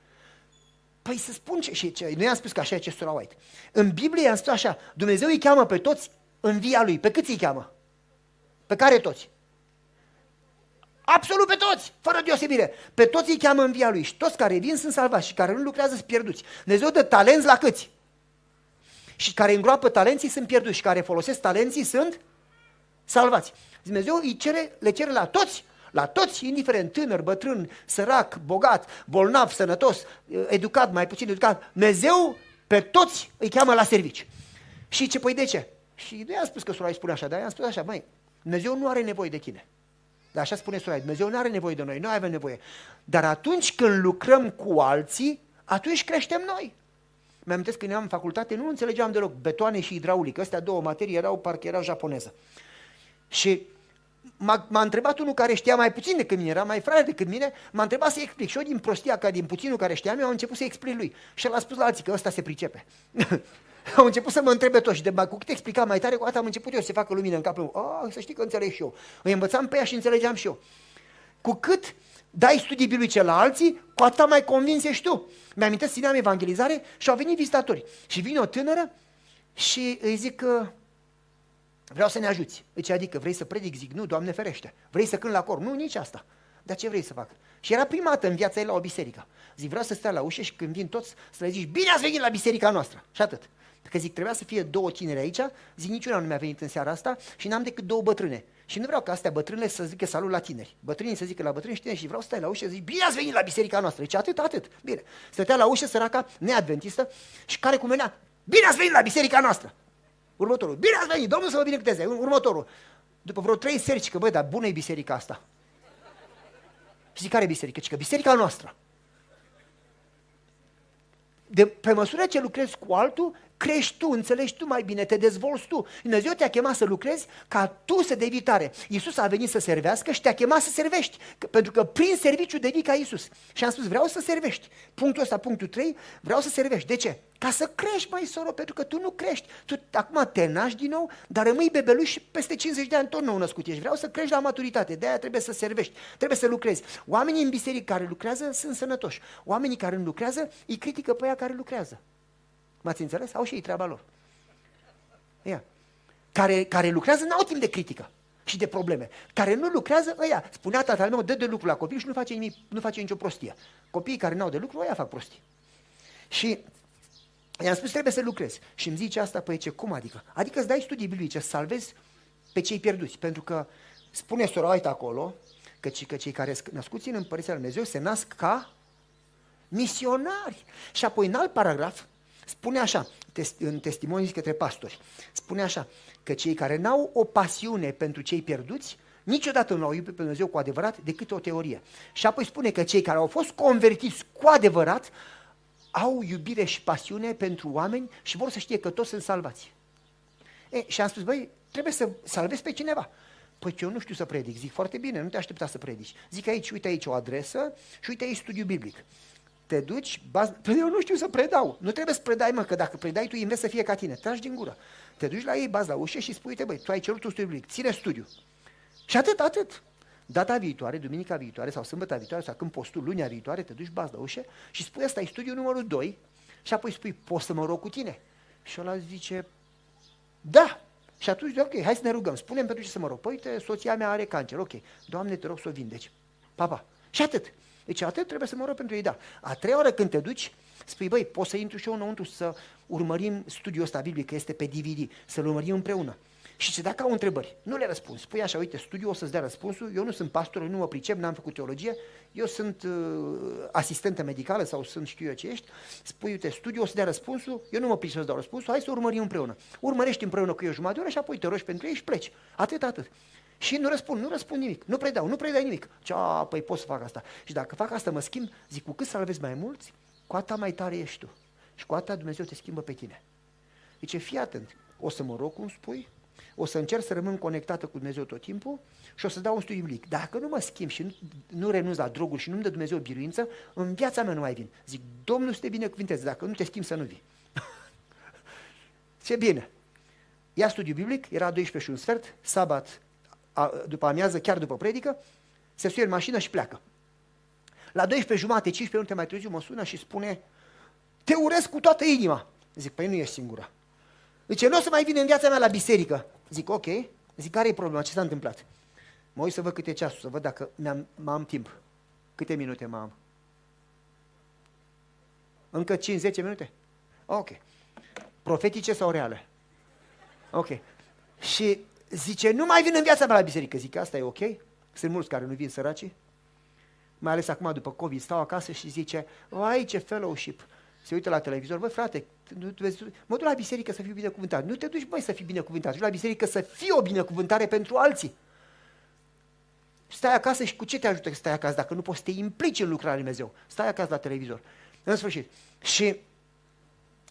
Păi să spun ce, și ce, nu i-am spus că așa e ce sora White. În Biblie i-am spus așa, Dumnezeu îi cheamă pe toți în via lui. Pe câți îi cheamă? Pe care toți? Absolut pe toți, fără deosebire. Pe toți îi cheamă în via lui și toți care vin sunt salvați și care nu lucrează sunt pierduți. Dumnezeu dă talenți la câți? Și care îngroapă talenții sunt pierduți și care folosesc talenții sunt salvați. Dumnezeu îi cere, le cere la toți, la toți, indiferent tânăr, bătrân, sărac, bogat, bolnav, sănătos, educat, mai puțin educat. Dumnezeu pe toți îi cheamă la servici. Și ce, păi de ce? Și nu i-am spus că sora îi spune așa, dar i-am spus așa, mai, Dumnezeu nu are nevoie de tine. Dar așa spune Sorai, Dumnezeu nu are nevoie de noi, noi avem nevoie. Dar atunci când lucrăm cu alții, atunci creștem noi. Mi-am când eram în facultate, nu înțelegeam deloc betoane și hidraulică. Astea două materii erau, parcă erau japoneză. Și m-a, m-a întrebat unul care știa mai puțin decât mine, era mai fraier decât mine, m-a întrebat să explic. Și eu din prostia, ca din puținul care știam, eu am început să explic lui. Și el a spus la alții că ăsta se pricepe. Au început să mă întrebe toți și de cu cât explica mai tare, cu atât am început eu să facă lumină în capul meu. Ah, să știi că înțeleg și eu. Îi învățam pe ea și înțelegeam și eu. Cu cât dai studii biblice la alții, cu atât mai convins ești tu. Mi-am amintesc, țineam evangelizare și au venit vizitatori. Și vine o tânără și îi zic că vreau să ne ajuți. Deci adică vrei să predic? Zic, nu, Doamne ferește. Vrei să cânt la cor? Nu, nici asta. Dar ce vrei să fac? Și era prima dată în viața ei la o biserică. Zic, vreau să stai la ușă și când vin toți să le zici, bine ați venit la biserica noastră. Și atât. Că zic, trebuia să fie două tineri aici, zic, niciuna nu mi-a venit în seara asta și n-am decât două bătrâne. Și nu vreau ca astea bătrâne să zică salut la tineri. Bătrânii să zică la bătrâni și tineri și vreau să stai la ușă și zic, bine ați venit la biserica noastră. Deci atât, atât. Bine. Stătea la ușă săraca, neadventistă și care cu menea, bine ați venit la biserica noastră. Următorul, bine ați venit, Domnul să vă binecuvânteze. Următorul, După vreo trei serci, că băi, dar bună e biserica asta. Și zic, care biserică? Zic că biserica noastră. De, pe măsură ce lucrezi cu altul, crești tu, înțelegi tu mai bine, te dezvolți tu. Dumnezeu te-a chemat să lucrezi ca tu să devii tare. Iisus a venit să servească și te-a chemat să servești. Că, pentru că prin serviciu devii ca Iisus. Și am spus, vreau să servești. Punctul ăsta, punctul 3, vreau să servești. De ce? Ca să crești, mai soro, pentru că tu nu crești. Tu acum te naști din nou, dar rămâi bebeluș și peste 50 de ani tot nou născut ești. Vreau să crești la maturitate, de aia trebuie să servești, trebuie să lucrezi. Oamenii în biserică care lucrează sunt sănătoși. Oamenii care nu lucrează îi critică pe aia care lucrează. M-ați înțeles? Au și ei treaba lor. Ia. Care, care lucrează n-au timp de critică și de probleme. Care nu lucrează, ăia. Spunea tatăl meu, dă de lucru la copii și nu face, nimic, nu face nicio prostie. Copiii care n-au de lucru, ăia fac prostii. Și i-am spus, trebuie să lucrezi. Și îmi zice asta, păi ce, cum adică? Adică îți dai studii biblice, să salvezi pe cei pierduți. Pentru că spune sora uite acolo, că, că cei care sunt născuți în Împărăția Lui Dumnezeu se nasc ca misionari. Și apoi în alt paragraf, Spune așa, în testimonii către pastori, spune așa, că cei care n-au o pasiune pentru cei pierduți, niciodată nu au iubit pe Dumnezeu cu adevărat decât o teorie. Și apoi spune că cei care au fost convertiți cu adevărat au iubire și pasiune pentru oameni și vor să știe că toți sunt salvați. E, și am spus, băi, trebuie să salvezi pe cineva. Păi eu nu știu să predic. Zic, foarte bine, nu te aștepta să predici. Zic aici, uite aici o adresă și uite aici studiu biblic te duci, baz... Păi eu nu știu să predau. Nu trebuie să predai, mă, că dacă predai tu, investi să fie ca tine. Tragi din gură. Te duci la ei, bazi la ușă și spui, uite, băi, tu ai cerut un studiu biblic, ține studiu. Și atât, atât. Data viitoare, duminica viitoare sau sâmbătă viitoare sau când postul lunia viitoare, te duci, bazi la ușă și spui, asta e studiu numărul 2 și apoi spui, poți să mă rog cu tine? Și ăla zice, da. Și atunci, ok, hai să ne rugăm, spunem pentru ce să mă rog. Păi, uite, soția mea are cancer, ok, Doamne, te rog să o vindeci. Papa. Și atât. Deci atât trebuie să mă rog pentru ei, da. A treia oară când te duci, spui, băi, poți să intru și eu înăuntru să urmărim studiul ăsta biblic, că este pe DVD, să-l urmărim împreună. Și ce dacă au întrebări, nu le răspunzi. Spui așa, uite, studiul o să-ți dea răspunsul, eu nu sunt pastor, nu mă pricep, n-am făcut teologie, eu sunt uh, asistentă medicală sau sunt știu eu ce ești. Spui, uite, studiul o să dea răspunsul, eu nu mă pricep să dau răspunsul, hai să urmărim împreună. Urmărești împreună cu eu jumătate de oră și apoi te rogi pentru ei și pleci. Atât, atât. Și nu răspund, nu răspund nimic, nu predau, nu predai nimic. Ce, a, păi pot să fac asta. Și dacă fac asta, mă schimb, zic, cu cât salvezi mai mulți, cu atât mai tare ești tu. Și cu atât Dumnezeu te schimbă pe tine. Zice, fii atent, o să mă rog cum spui, o să încerc să rămân conectată cu Dumnezeu tot timpul și o să dau un studiu biblic. Dacă nu mă schimb și nu, nu renunț la droguri și nu-mi dă Dumnezeu biruință, în viața mea nu mai vin. Zic, Domnul să te binecuvinteze, dacă nu te schimbi să nu vii. Ce bine! Ia studiu biblic, era 12 și un sfert, sabat a, după amiază, chiar după predică, se suie în mașină și pleacă. La 12 jumate, 15 minute mai târziu mă sună și spune te urez cu toată inima. Zic, păi nu ești singura. Zice, nu o să mai vin în viața mea la biserică. Zic, ok. Zic, care e problema? Ce s-a întâmplat? Mă uit să văd câte ceasul, să văd dacă am am timp. Câte minute mai am? Încă 5-10 minute? Ok. Profetice sau reale? Ok. Și zice, nu mai vin în viața mea la biserică. Zic, asta e ok? Sunt mulți care nu vin săraci. Mai ales acum după COVID, stau acasă și zice, ai ce fellowship. Se uită la televizor, băi frate, nu, vezi, mă duc la biserică să fiu binecuvântat. Nu te duci, băi, să fii binecuvântat. Duci la biserică să fii o binecuvântare pentru alții. Stai acasă și cu ce te ajută să stai acasă dacă nu poți să te implici în lucrarea Lui Dumnezeu? Stai acasă la televizor. În sfârșit. Și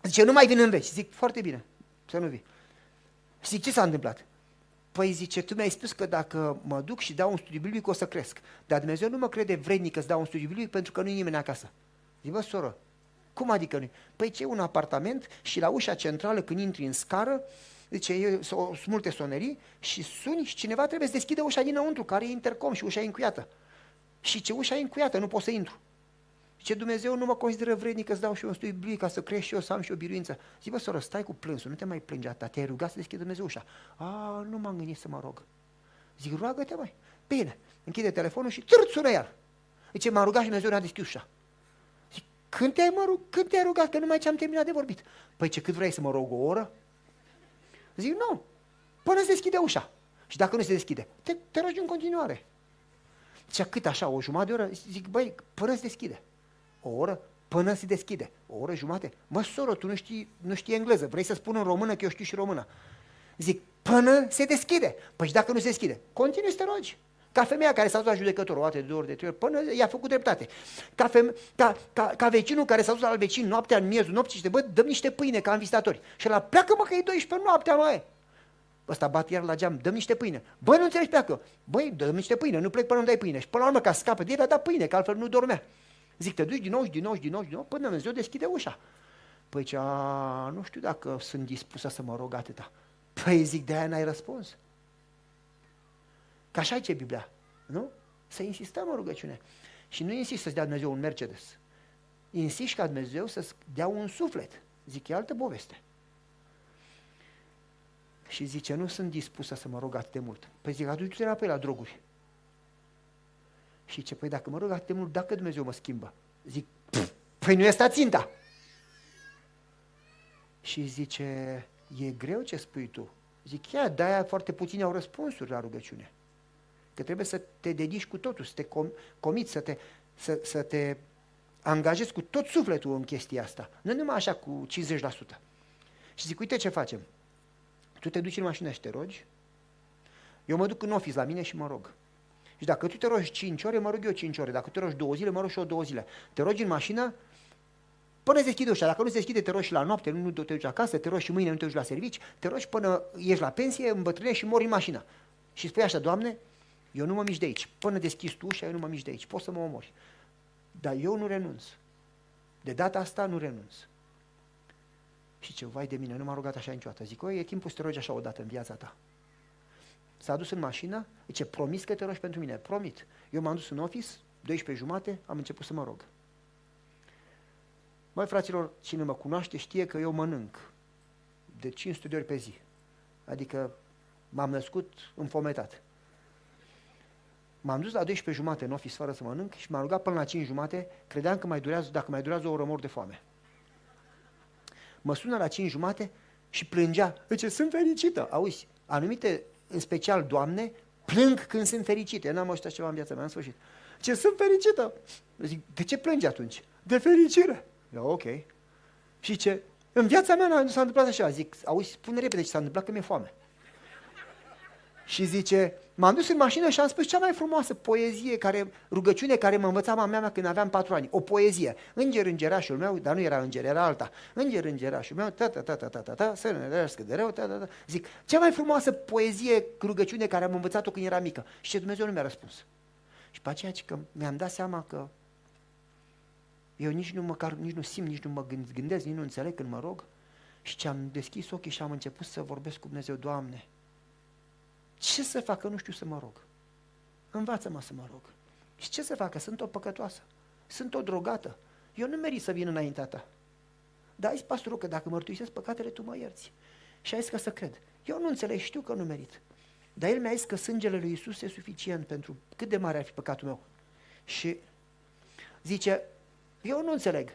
zice, nu mai vin în veci. Zic, foarte bine, să nu vii. Și zic, ce s-a întâmplat? Păi zice, tu mi-ai spus că dacă mă duc și dau un studiu biblic o să cresc. Dar Dumnezeu nu mă crede vrednic să dau un studiu biblic pentru că nu e nimeni acasă. Zic, bă, soră, cum adică nu? Păi ce un apartament și la ușa centrală când intri în scară, zice, sunt multe sonerii și suni și cineva trebuie să deschide ușa dinăuntru, care e intercom și ușa e încuiată. Și ce ușa e încuiată, nu pot să intru. Ce Dumnezeu nu mă consideră vrednic să dau și eu un studiu biblic ca să crești și eu, să am și o biruință. Zic, bă, soră, stai cu plânsul, nu te mai plânge atât, te-ai rugat să deschide Dumnezeu ușa. A, nu m-am gândit să mă rog. Zic, roagă-te, mai. Bine, închide telefonul și târt sună iar. Zice, m-am rugat și Dumnezeu ne-a deschis ușa. Zic, când te-ai, mă rug, când te-ai rugat, că nu mai ce-am terminat de vorbit. Păi ce, cât vrei să mă rog o oră? Zic, nu, până se deschide ușa. Și dacă nu se deschide, te, te rogi în continuare. Zicea, cât așa, o jumătate de oră? Zic, băi, până se deschide. O oră? Până se deschide. O oră jumate? Mă, soră, tu nu știi, nu știi engleză. Vrei să spun în română că eu știu și română. Zic, până se deschide. Păi și dacă nu se deschide, continui să te rogi. Ca femeia care s-a dus la judecător o dată, de două ori, de trei ori, până i-a făcut dreptate. Ca, feme- ca, ca, ca vecinul care s-a dus la vecin noaptea în miezul nopții și de bă, dăm niște pâine ca vizitatori. Și la pleacă mă că e 12 noaptea, mai. Ăsta bat iar la geam, dăm niște pâine. Băi, nu înțelegi, pleacă. Băi, dăm niște pâine, nu plec până nu dai pâine. Și până la urmă, ca scapă de el, a dat pâine, că altfel nu dormea. Zic, te duci din nou și din nou și din nou și din nou, până Dumnezeu deschide ușa. Păi ce, nu știu dacă sunt dispusă să mă rog atâta. Păi zic, de aia n-ai răspuns. Că așa ce Biblia, nu? Să insistăm în rugăciune. Și nu insist să-ți dea Dumnezeu un Mercedes. Insist ca Dumnezeu să-ți dea un suflet. Zic, e altă poveste. Și zice, nu sunt dispusă să mă rog atât de mult. Păi zic, aduci-te înapoi la droguri. Și ce, păi dacă mă rog atât de mult, dacă Dumnezeu mă schimbă? Zic, păi nu este ținta. Și zice, e greu ce spui tu. Zic, ia, de-aia foarte puțini au răspunsuri la rugăciune. Că trebuie să te dedici cu totul, să te com- comiți, să te, să, să te angajezi cu tot sufletul în chestia asta. Nu numai așa cu 50%. Și zic, uite ce facem. Tu te duci în mașină și te rogi, eu mă duc în office la mine și mă rog. Și dacă tu te rogi 5 ore, mă rog eu 5 ore. Dacă tu te rogi 2 zile, mă rog și eu 2 zile. Te rogi în mașină, până se deschide ușa. Dacă nu se deschide, te rogi și la noapte, nu te duci acasă, te rogi și mâine, nu te duci la servici, te rogi până ieși la pensie, îmbătrânești și mori în mașină. Și spui așa, Doamne, eu nu mă mișc de aici. Până deschizi tu ușa, eu nu mă mișc de aici. Poți să mă omori. Dar eu nu renunț. De data asta nu renunț. Și ce, vai de mine, nu m-a rugat așa niciodată. Zic, oi, e timpul să te rogi așa odată în viața ta. S-a dus în mașină, zice, promis că te rogi pentru mine. Promit. Eu m-am dus în office, 12 jumate, am început să mă rog. Mai fraților, cine mă cunoaște știe că eu mănânc de 500 de ori pe zi. Adică m-am născut înfometat. M-am dus la 12 jumate în office fără să mănânc și m-am rugat până la 5 jumate, credeam că mai durează, dacă mai durează o oră mor de foame. Mă sună la 5 jumate și plângea. Zice, sunt fericită. Auzi, anumite, în special doamne, plâng când sunt fericite. Eu n-am ajutat ceva în viața mea, în sfârșit. Ce sunt fericită. Zic, de ce plângi atunci? De fericire. Eu, ok. Și ce? În viața mea nu s-a întâmplat așa. Zic, auzi, spune repede ce s-a întâmplat că mi-e foame. Și zice, m-am dus în mașină și am spus cea mai frumoasă poezie, care, rugăciune care mă învăța mama mea când aveam patru ani. O poezie. Înger, îngerașul meu, dar nu era înger, era alta. Înger, îngerașul meu, ta ta ta ta ta ta ta, să ne răscă de rău, ta ta ta. Zic, cea mai frumoasă poezie, rugăciune care am învățat-o când era mică. Și ce Dumnezeu nu mi-a răspuns. Și pe aceea că mi-am dat seama că eu nici nu măcar, nici nu simt, nici nu mă gândesc, nici nu înțeleg când mă rog. Și ce am deschis ochii și am început să vorbesc cu Dumnezeu, Doamne, ce să facă? Nu știu să mă rog. Învață-mă să mă rog. Și ce să facă? Sunt o păcătoasă. Sunt o drogată. Eu nu merit să vin înaintea ta. Dar ai pastorul că dacă mărturisesc păcatele, tu mă ierți. Și ai zis că să cred. Eu nu înțeleg, știu că nu merit. Dar el mi-a zis că sângele lui Isus e suficient pentru cât de mare ar fi păcatul meu. Și zice, eu nu înțeleg.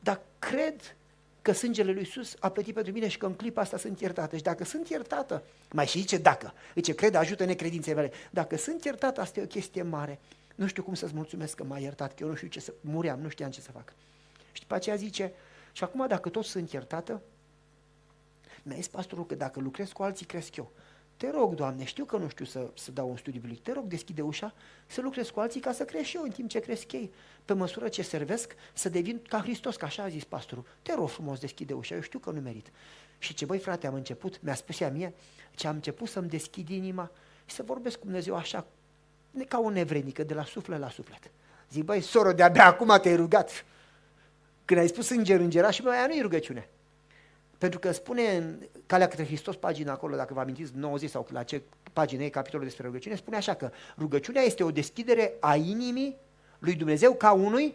Dar cred că sângele lui Iisus a plătit pentru mine și că în clipa asta sunt iertată. Și dacă sunt iertată, mai și zice dacă, zice, cred, ajută necredințele mele. Dacă sunt iertată, asta e o chestie mare. Nu știu cum să-ți mulțumesc că m-a iertat, că eu nu știu ce să, muream, nu știam ce să fac. Și după aceea zice, și acum dacă toți sunt iertată, mi-a zis pastorul că dacă lucrez cu alții, cresc eu. Te rog, Doamne, știu că nu știu să, să dau un studiu biblic, te rog, deschide ușa, să lucrez cu alții ca să cresc și eu în timp ce cresc ei. Pe măsură ce servesc, să devin ca Hristos, ca așa a zis pastorul. Te rog frumos, deschide ușa, eu știu că nu merit. Și ce, băi frate, am început, mi-a spus ea mie, ce am început să-mi deschid inima și să vorbesc cu Dumnezeu așa, ca o nevrenică, de la suflet la suflet. Zic, băi, soră, de-abia acum te-ai rugat. Când ai spus înger, îngeraș și băi, aia nu e rugăciune. Pentru că spune în Calea către Hristos, pagina acolo, dacă vă amintiți, 90 sau la ce pagină e capitolul despre rugăciune, spune așa că rugăciunea este o deschidere a inimii lui Dumnezeu ca unui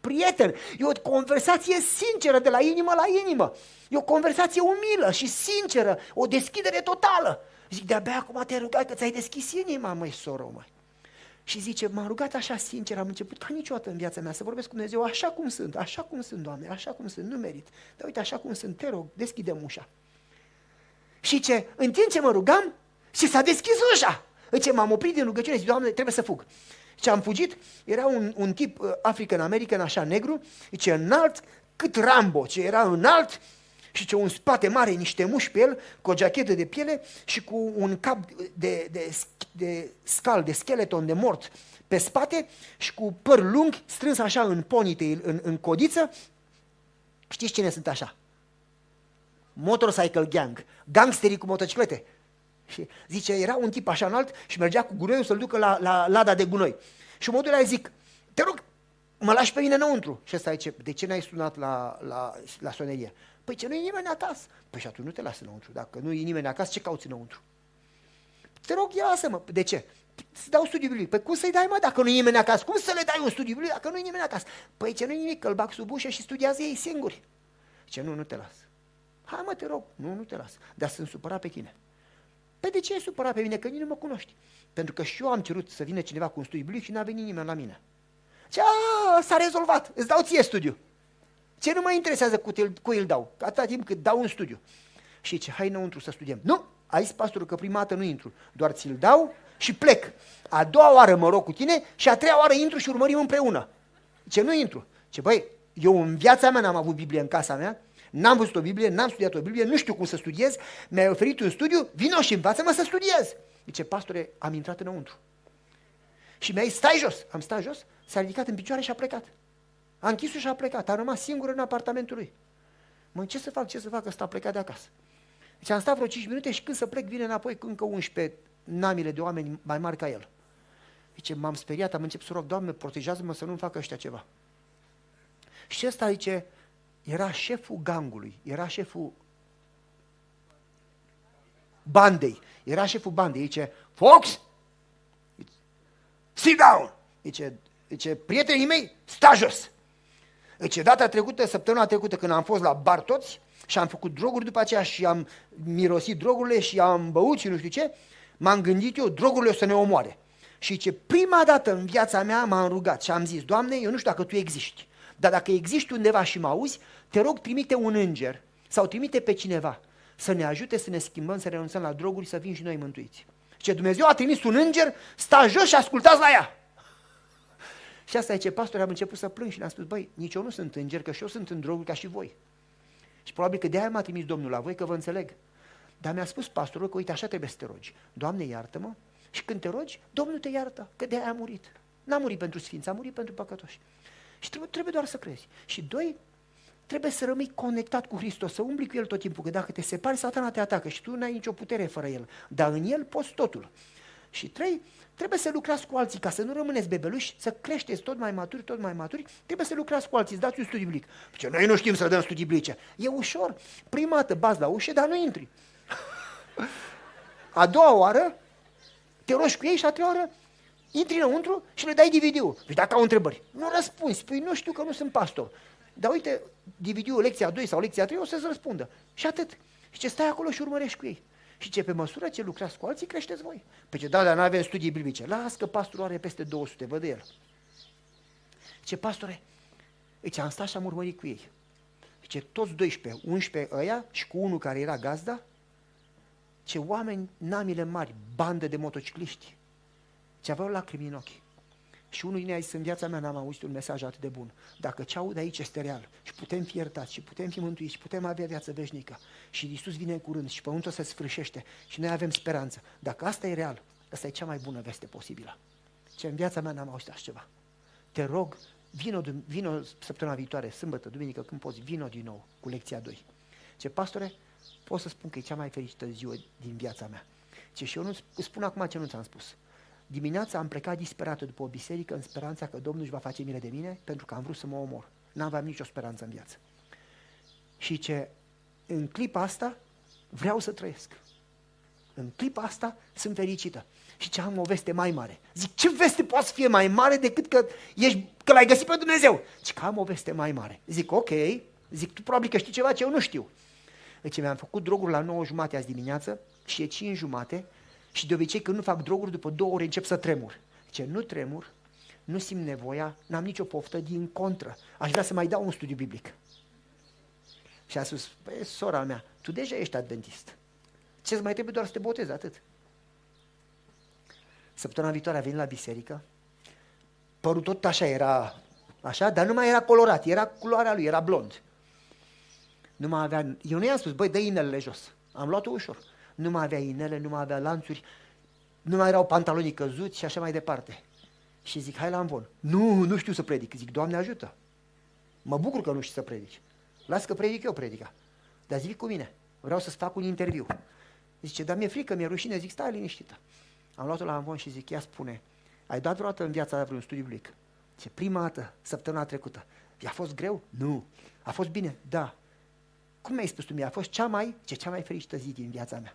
prieten. E o conversație sinceră de la inimă la inimă. E o conversație umilă și sinceră, o deschidere totală. Zic, de-abia acum te-ai rugat că ți-ai deschis inima, măi, soro, măi. Și zice, m-am rugat așa sincer, am început ca niciodată în viața mea să vorbesc cu Dumnezeu așa cum sunt, așa cum sunt, Doamne, așa cum sunt, nu merit. Dar uite, așa cum sunt, te rog, deschide ușa. Și ce, în timp ce mă rugam, și s-a deschis ușa. Ce m-am oprit din rugăciune, zic, Doamne, trebuie să fug. Și am fugit, era un, un tip uh, African-American, așa negru, ce înalt, cât Rambo, ce era înalt, și ce un spate mare, niște muși pe el, cu o jachetă de piele și cu un cap de, de, de scal, de skeleton, de mort pe spate și cu păr lung, strâns așa în ponytail, în, în codiță. Știți cine sunt așa? Motorcycle gang, gangsterii cu motociclete. Și zice, era un tip așa înalt și mergea cu gunoiul să-l ducă la, la lada de gunoi. Și modul ăla zic, te rog, mă lași pe mine înăuntru. Și ăsta zice, de ce n-ai sunat la, la, la sonerie? Păi ce nu e nimeni acasă. Păi și atunci nu te lasă înăuntru. Dacă nu e nimeni acasă, ce cauți înăuntru? Te rog, ia lasă-mă. De ce? Să dau studiu biblic. Păi cum să-i dai, mă, dacă nu e nimeni acasă? Cum să le dai un studiu biblic dacă nu e nimeni acasă? Păi ce nu e nimic, că îl bag sub ușă și studiază ei singuri. Ce nu, nu te las. Hai mă, te rog, nu, nu te las. Dar sunt supărat pe tine. Păi de ce ai supărat pe mine? Că nici nu mă cunoști. Pentru că și eu am cerut să vină cineva cu un studiu biblic și n-a venit nimeni la mine. Ce, s-a rezolvat, îți dau ție studiu. Ce nu mă interesează cu el, cu el dau, atâta timp cât dau un studiu. Și ce, hai înăuntru să studiem. Nu, a zis pastorul că prima dată nu intru, doar ți-l dau și plec. A doua oară mă rog cu tine și a treia oară intru și urmărim împreună. Ce nu intru. Ce băi, eu în viața mea n-am avut Biblie în casa mea, n-am văzut o Biblie, n-am studiat o Biblie, nu știu cum să studiez, mi-ai oferit un studiu, vino și învață-mă să studiez. Zice, pastore, am intrat înăuntru. Și mi-a zis, stai jos. Am stat jos, s-a ridicat în picioare și a plecat. A închis și a plecat, a rămas singur în apartamentul lui. Mă, ce să fac, ce să fac, ăsta a plecat de acasă. Deci am stat vreo 5 minute și când să plec vine înapoi cu încă 11 namile de oameni mai mari ca el. Zice, m-am speriat, am început să rog, Doamne, protejează-mă să nu-mi facă ăștia ceva. Și ăsta, zice, era șeful gangului, era șeful bandei, era șeful bandei, zice, Fox, sit down, zice, zice prietenii mei, sta jos. Zice, data trecută, săptămâna trecută, când am fost la bar toți și am făcut droguri după aceea și am mirosit drogurile și am băut și nu știu ce, m-am gândit eu, drogurile o să ne omoare. Și ce prima dată în viața mea m-am rugat și am zis, Doamne, eu nu știu dacă Tu existi, dar dacă existi undeva și mă auzi, te rog, trimite un înger sau trimite pe cineva să ne ajute să ne schimbăm, să renunțăm la droguri, să fim și noi mântuiți. Și Dumnezeu a trimis un înger, sta jos și ascultați la ea. Și asta e ce pastor am început să plâng și le-am spus, băi, nici eu nu sunt înger, că și eu sunt în droguri ca și voi. Și probabil că de-aia m-a trimis Domnul la voi, că vă înțeleg. Dar mi-a spus pastorul că uite, așa trebuie să te rogi. Doamne, iartă-mă. Și când te rogi, Domnul te iartă, că de-aia a murit. N-a murit pentru sfinți, a murit pentru păcătoși. Și trebuie, trebuie doar să crezi. Și doi, trebuie să rămâi conectat cu Hristos, să umbli cu El tot timpul, că dacă te separi, satana te atacă și tu nu ai nicio putere fără El. Dar în El poți totul. Și trei, trebuie să lucrați cu alții, ca să nu rămâneți bebeluși, să creșteți tot mai maturi, tot mai maturi, trebuie să lucrați cu alții, să dați un studiu biblic. Ce noi nu știm să dăm studii biblice. E ușor. Prima dată bați la ușă, dar nu intri. A doua oară, te rogi cu ei și a treia oară, intri înăuntru și le dai DVD-ul. Și dacă au întrebări, nu răspunzi, spui, nu știu că nu sunt pastor. Dar uite, DVD-ul, lecția 2 sau lecția 3, o să-ți răspundă. Și atât. Și ce stai acolo și urmărești cu ei. Și ce pe măsură ce lucrați cu alții, creșteți voi. Pe ce, da, dar nu avem studii biblice. Las că pastorul are peste 200, văd de el. Ce pastore, ce am stat și am urmărit cu ei. Ce toți 12, 11 ăia și cu unul care era gazda, ce oameni namile mari, bandă de motocicliști, ce aveau lacrimi în ochi. Și unul din ei a zis, în viața mea n-am auzit un mesaj atât de bun. Dacă ce aud aici este real și putem fi iertați și putem fi mântuiți și putem avea viață veșnică și Iisus vine în curând și pământul se sfârșește și noi avem speranță. Dacă asta e real, asta e cea mai bună veste posibilă. Ce în viața mea n-am auzit așa ceva. Te rog, vino, vino săptămâna viitoare, sâmbătă, duminică, când poți, vino din nou cu lecția 2. Ce pastore, pot să spun că e cea mai fericită ziua din viața mea. Ce și eu nu spun acum ce nu ți-am spus. Dimineața am plecat disperat după o biserică în speranța că Domnul își va face mile de mine pentru că am vrut să mă omor. N-aveam nicio speranță în viață. Și ce în clipa asta vreau să trăiesc. În clipa asta sunt fericită. Și ce am o veste mai mare. Zic, ce veste poate să fie mai mare decât că, ești, că l-ai găsit pe Dumnezeu? Zic, că am o veste mai mare. Zic, ok. Zic, tu probabil că știi ceva ce eu nu știu. Deci mi-am făcut droguri la 9 jumate azi dimineață și e 5 jumate și de obicei când nu fac droguri, după două ore încep să tremur. Ce nu tremur, nu simt nevoia, n-am nicio poftă, din contră. Aș vrea să mai dau un studiu biblic. Și a spus, păi, sora mea, tu deja ești adventist. Ce mai trebuie doar să te botezi, atât. Săptămâna viitoare a venit la biserică, părul tot așa era, așa, dar nu mai era colorat, era culoarea lui, era blond. Nu mai avea, eu nu i-am spus, băi, dă inelele jos. Am luat-o ușor. Nu mai avea inele, nu mai avea lanțuri, nu mai erau pantalonii căzuți și așa mai departe. Și zic, hai la amvon. Nu, nu știu să predic. Zic, Doamne ajută. Mă bucur că nu știu să predici. Las că predic eu predica. Dar zic cu mine, vreau să-ți fac un interviu. Zice, dar mi-e frică, mi-e rușine. Zic, stai liniștită. Am luat-o la amvon și zic, ia spune, ai dat vreodată în viața vreun studiu biblic? Ce prima dată, săptămâna trecută. I-a fost greu? Nu. A fost bine? Da. Cum mi-ai spus tu mie? A fost cea mai, ce cea mai fericită zi din viața mea.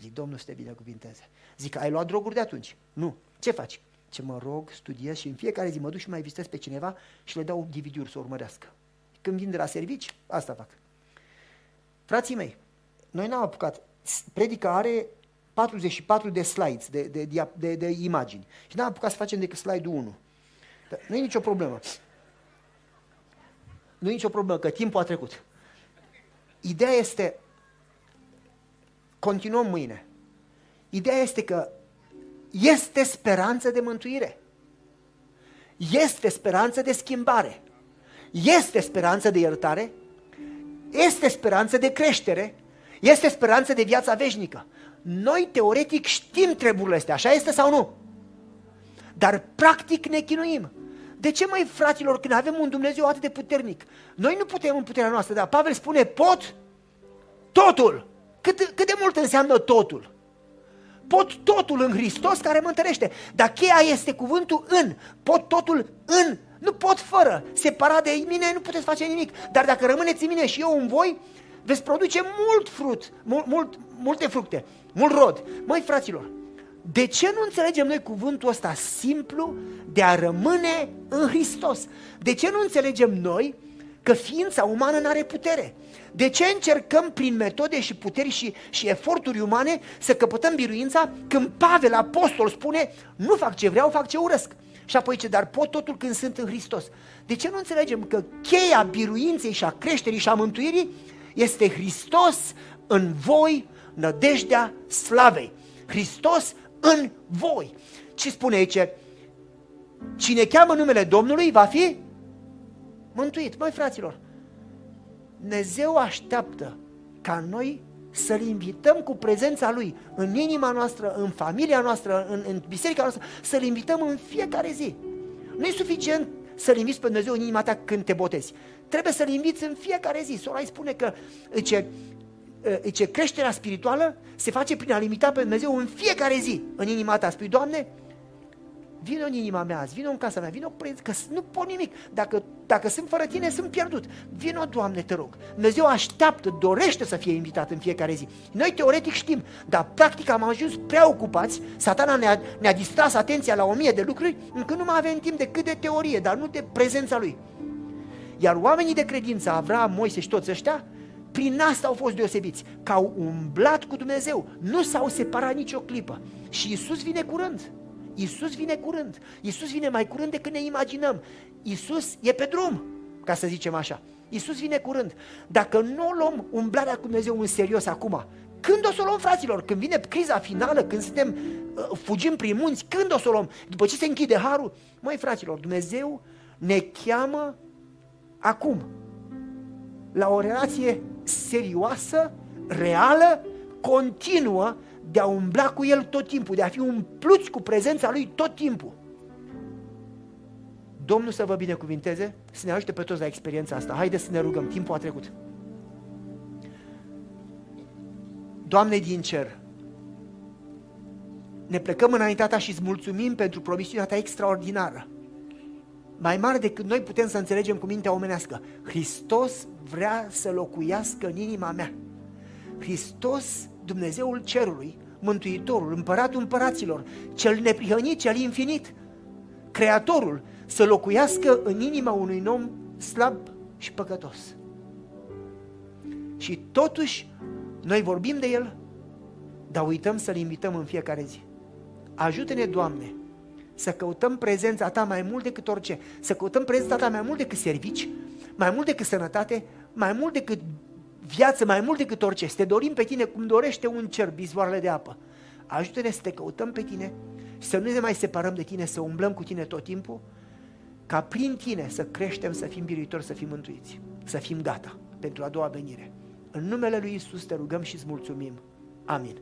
Zic, Domnul să te binecuvinteze. Zic, ai luat droguri de atunci? Nu. Ce faci? Ce mă rog, studiez și în fiecare zi mă duc și mai vizitez pe cineva și le dau DVD-uri să urmărească. Când vin de la servici, asta fac. Frații mei, noi n-am apucat. Predica are 44 de slides, de, de, de, de, de imagini. Și n-am apucat să facem decât slide-ul 1. nu e nicio problemă. Nu e nicio problemă, că timpul a trecut. Ideea este, continuăm mâine. Ideea este că este speranță de mântuire. Este speranță de schimbare. Este speranță de iertare. Este speranță de creștere. Este speranță de viața veșnică. Noi teoretic știm treburile astea, așa este sau nu? Dar practic ne chinuim. De ce mai, fraților, când avem un Dumnezeu atât de puternic? Noi nu putem în puterea noastră, dar Pavel spune pot totul. Cât, cât de mult înseamnă totul? Pot totul în Hristos care mă întărește. Dar cheia este cuvântul în. Pot totul în. Nu pot fără. Separat de mine nu puteți face nimic. Dar dacă rămâneți în mine și eu în voi, veți produce mult fruct, mult, mult, multe fructe, mult rod. Măi, fraților, de ce nu înțelegem noi cuvântul ăsta simplu de a rămâne în Hristos? De ce nu înțelegem noi că ființa umană nu are putere? De ce încercăm prin metode și puteri și, și eforturi umane să căpătăm biruința când Pavel, apostol, spune nu fac ce vreau, fac ce urăsc? Și apoi ce, dar pot totul când sunt în Hristos. De ce nu înțelegem că cheia biruinței și a creșterii și a mântuirii este Hristos în voi, nădejdea slavei. Hristos în voi. Ce spune aici? Cine cheamă numele Domnului va fi mântuit. Măi, fraților, Dumnezeu așteaptă ca noi să-L invităm cu prezența Lui în inima noastră, în familia noastră, în, în biserica noastră, să-L invităm în fiecare zi. Nu e suficient să-L inviți pe Dumnezeu în inima ta când te botezi. Trebuie să-L inviți în fiecare zi. Sora îi spune că ce, ce creșterea spirituală se face prin a limita pe Dumnezeu în fiecare zi în inima ta. Spui, Doamne, vină în inima mea azi, vină în casa mea, vină că nu pot nimic. Dacă, dacă sunt fără tine, sunt pierdut. Vină, Doamne, te rog. Dumnezeu așteaptă, dorește să fie invitat în fiecare zi. Noi teoretic știm, dar practic am ajuns prea ocupați, satana ne-a, ne-a distras atenția la o mie de lucruri, încât nu mai avem timp decât de teorie, dar nu de prezența Lui. Iar oamenii de credință, Avram, Moise și toți ăștia, prin asta au fost deosebiți, că au umblat cu Dumnezeu, nu s-au separat nicio clipă. Și Isus vine curând. Isus vine curând. Isus vine mai curând decât ne imaginăm. Isus e pe drum, ca să zicem așa. Isus vine curând. Dacă nu o luăm umblarea cu Dumnezeu în serios acum, când o să o luăm, fraților? Când vine criza finală, când suntem, uh, fugim prin munți, când o să o luăm? După ce se închide harul? Măi, fraților, Dumnezeu ne cheamă acum la o relație serioasă, reală, continuă, de a umbla cu El tot timpul, de a fi umpluți cu prezența Lui tot timpul. Domnul să vă binecuvinteze, să ne ajute pe toți la experiența asta. Haideți să ne rugăm, timpul a trecut. Doamne din cer, ne plecăm înaintea Ta și îți mulțumim pentru promisiunea Ta extraordinară. Mai mare decât noi putem să înțelegem cu mintea omenească. Hristos vrea să locuiască în inima mea. Hristos, Dumnezeul cerului, Mântuitorul, Împăratul împăraților, cel neprihănit, cel infinit, Creatorul, să locuiască în inima unui om slab și păcătos. Și totuși, noi vorbim de El, dar uităm să-L invităm în fiecare zi. Ajută-ne, Doamne, să căutăm prezența Ta mai mult decât orice, să căutăm prezența Ta mai mult decât servici, mai mult decât sănătate, mai mult decât viață, mai mult decât orice. Să te dorim pe Tine cum dorește un cer, bizvoarele de apă. Ajută-ne să te căutăm pe Tine și să nu ne mai separăm de Tine, să umblăm cu Tine tot timpul, ca prin Tine să creștem, să fim biruitori, să fim mântuiți, să fim gata. pentru a doua venire. În numele Lui Isus te rugăm și îți mulțumim. Amin.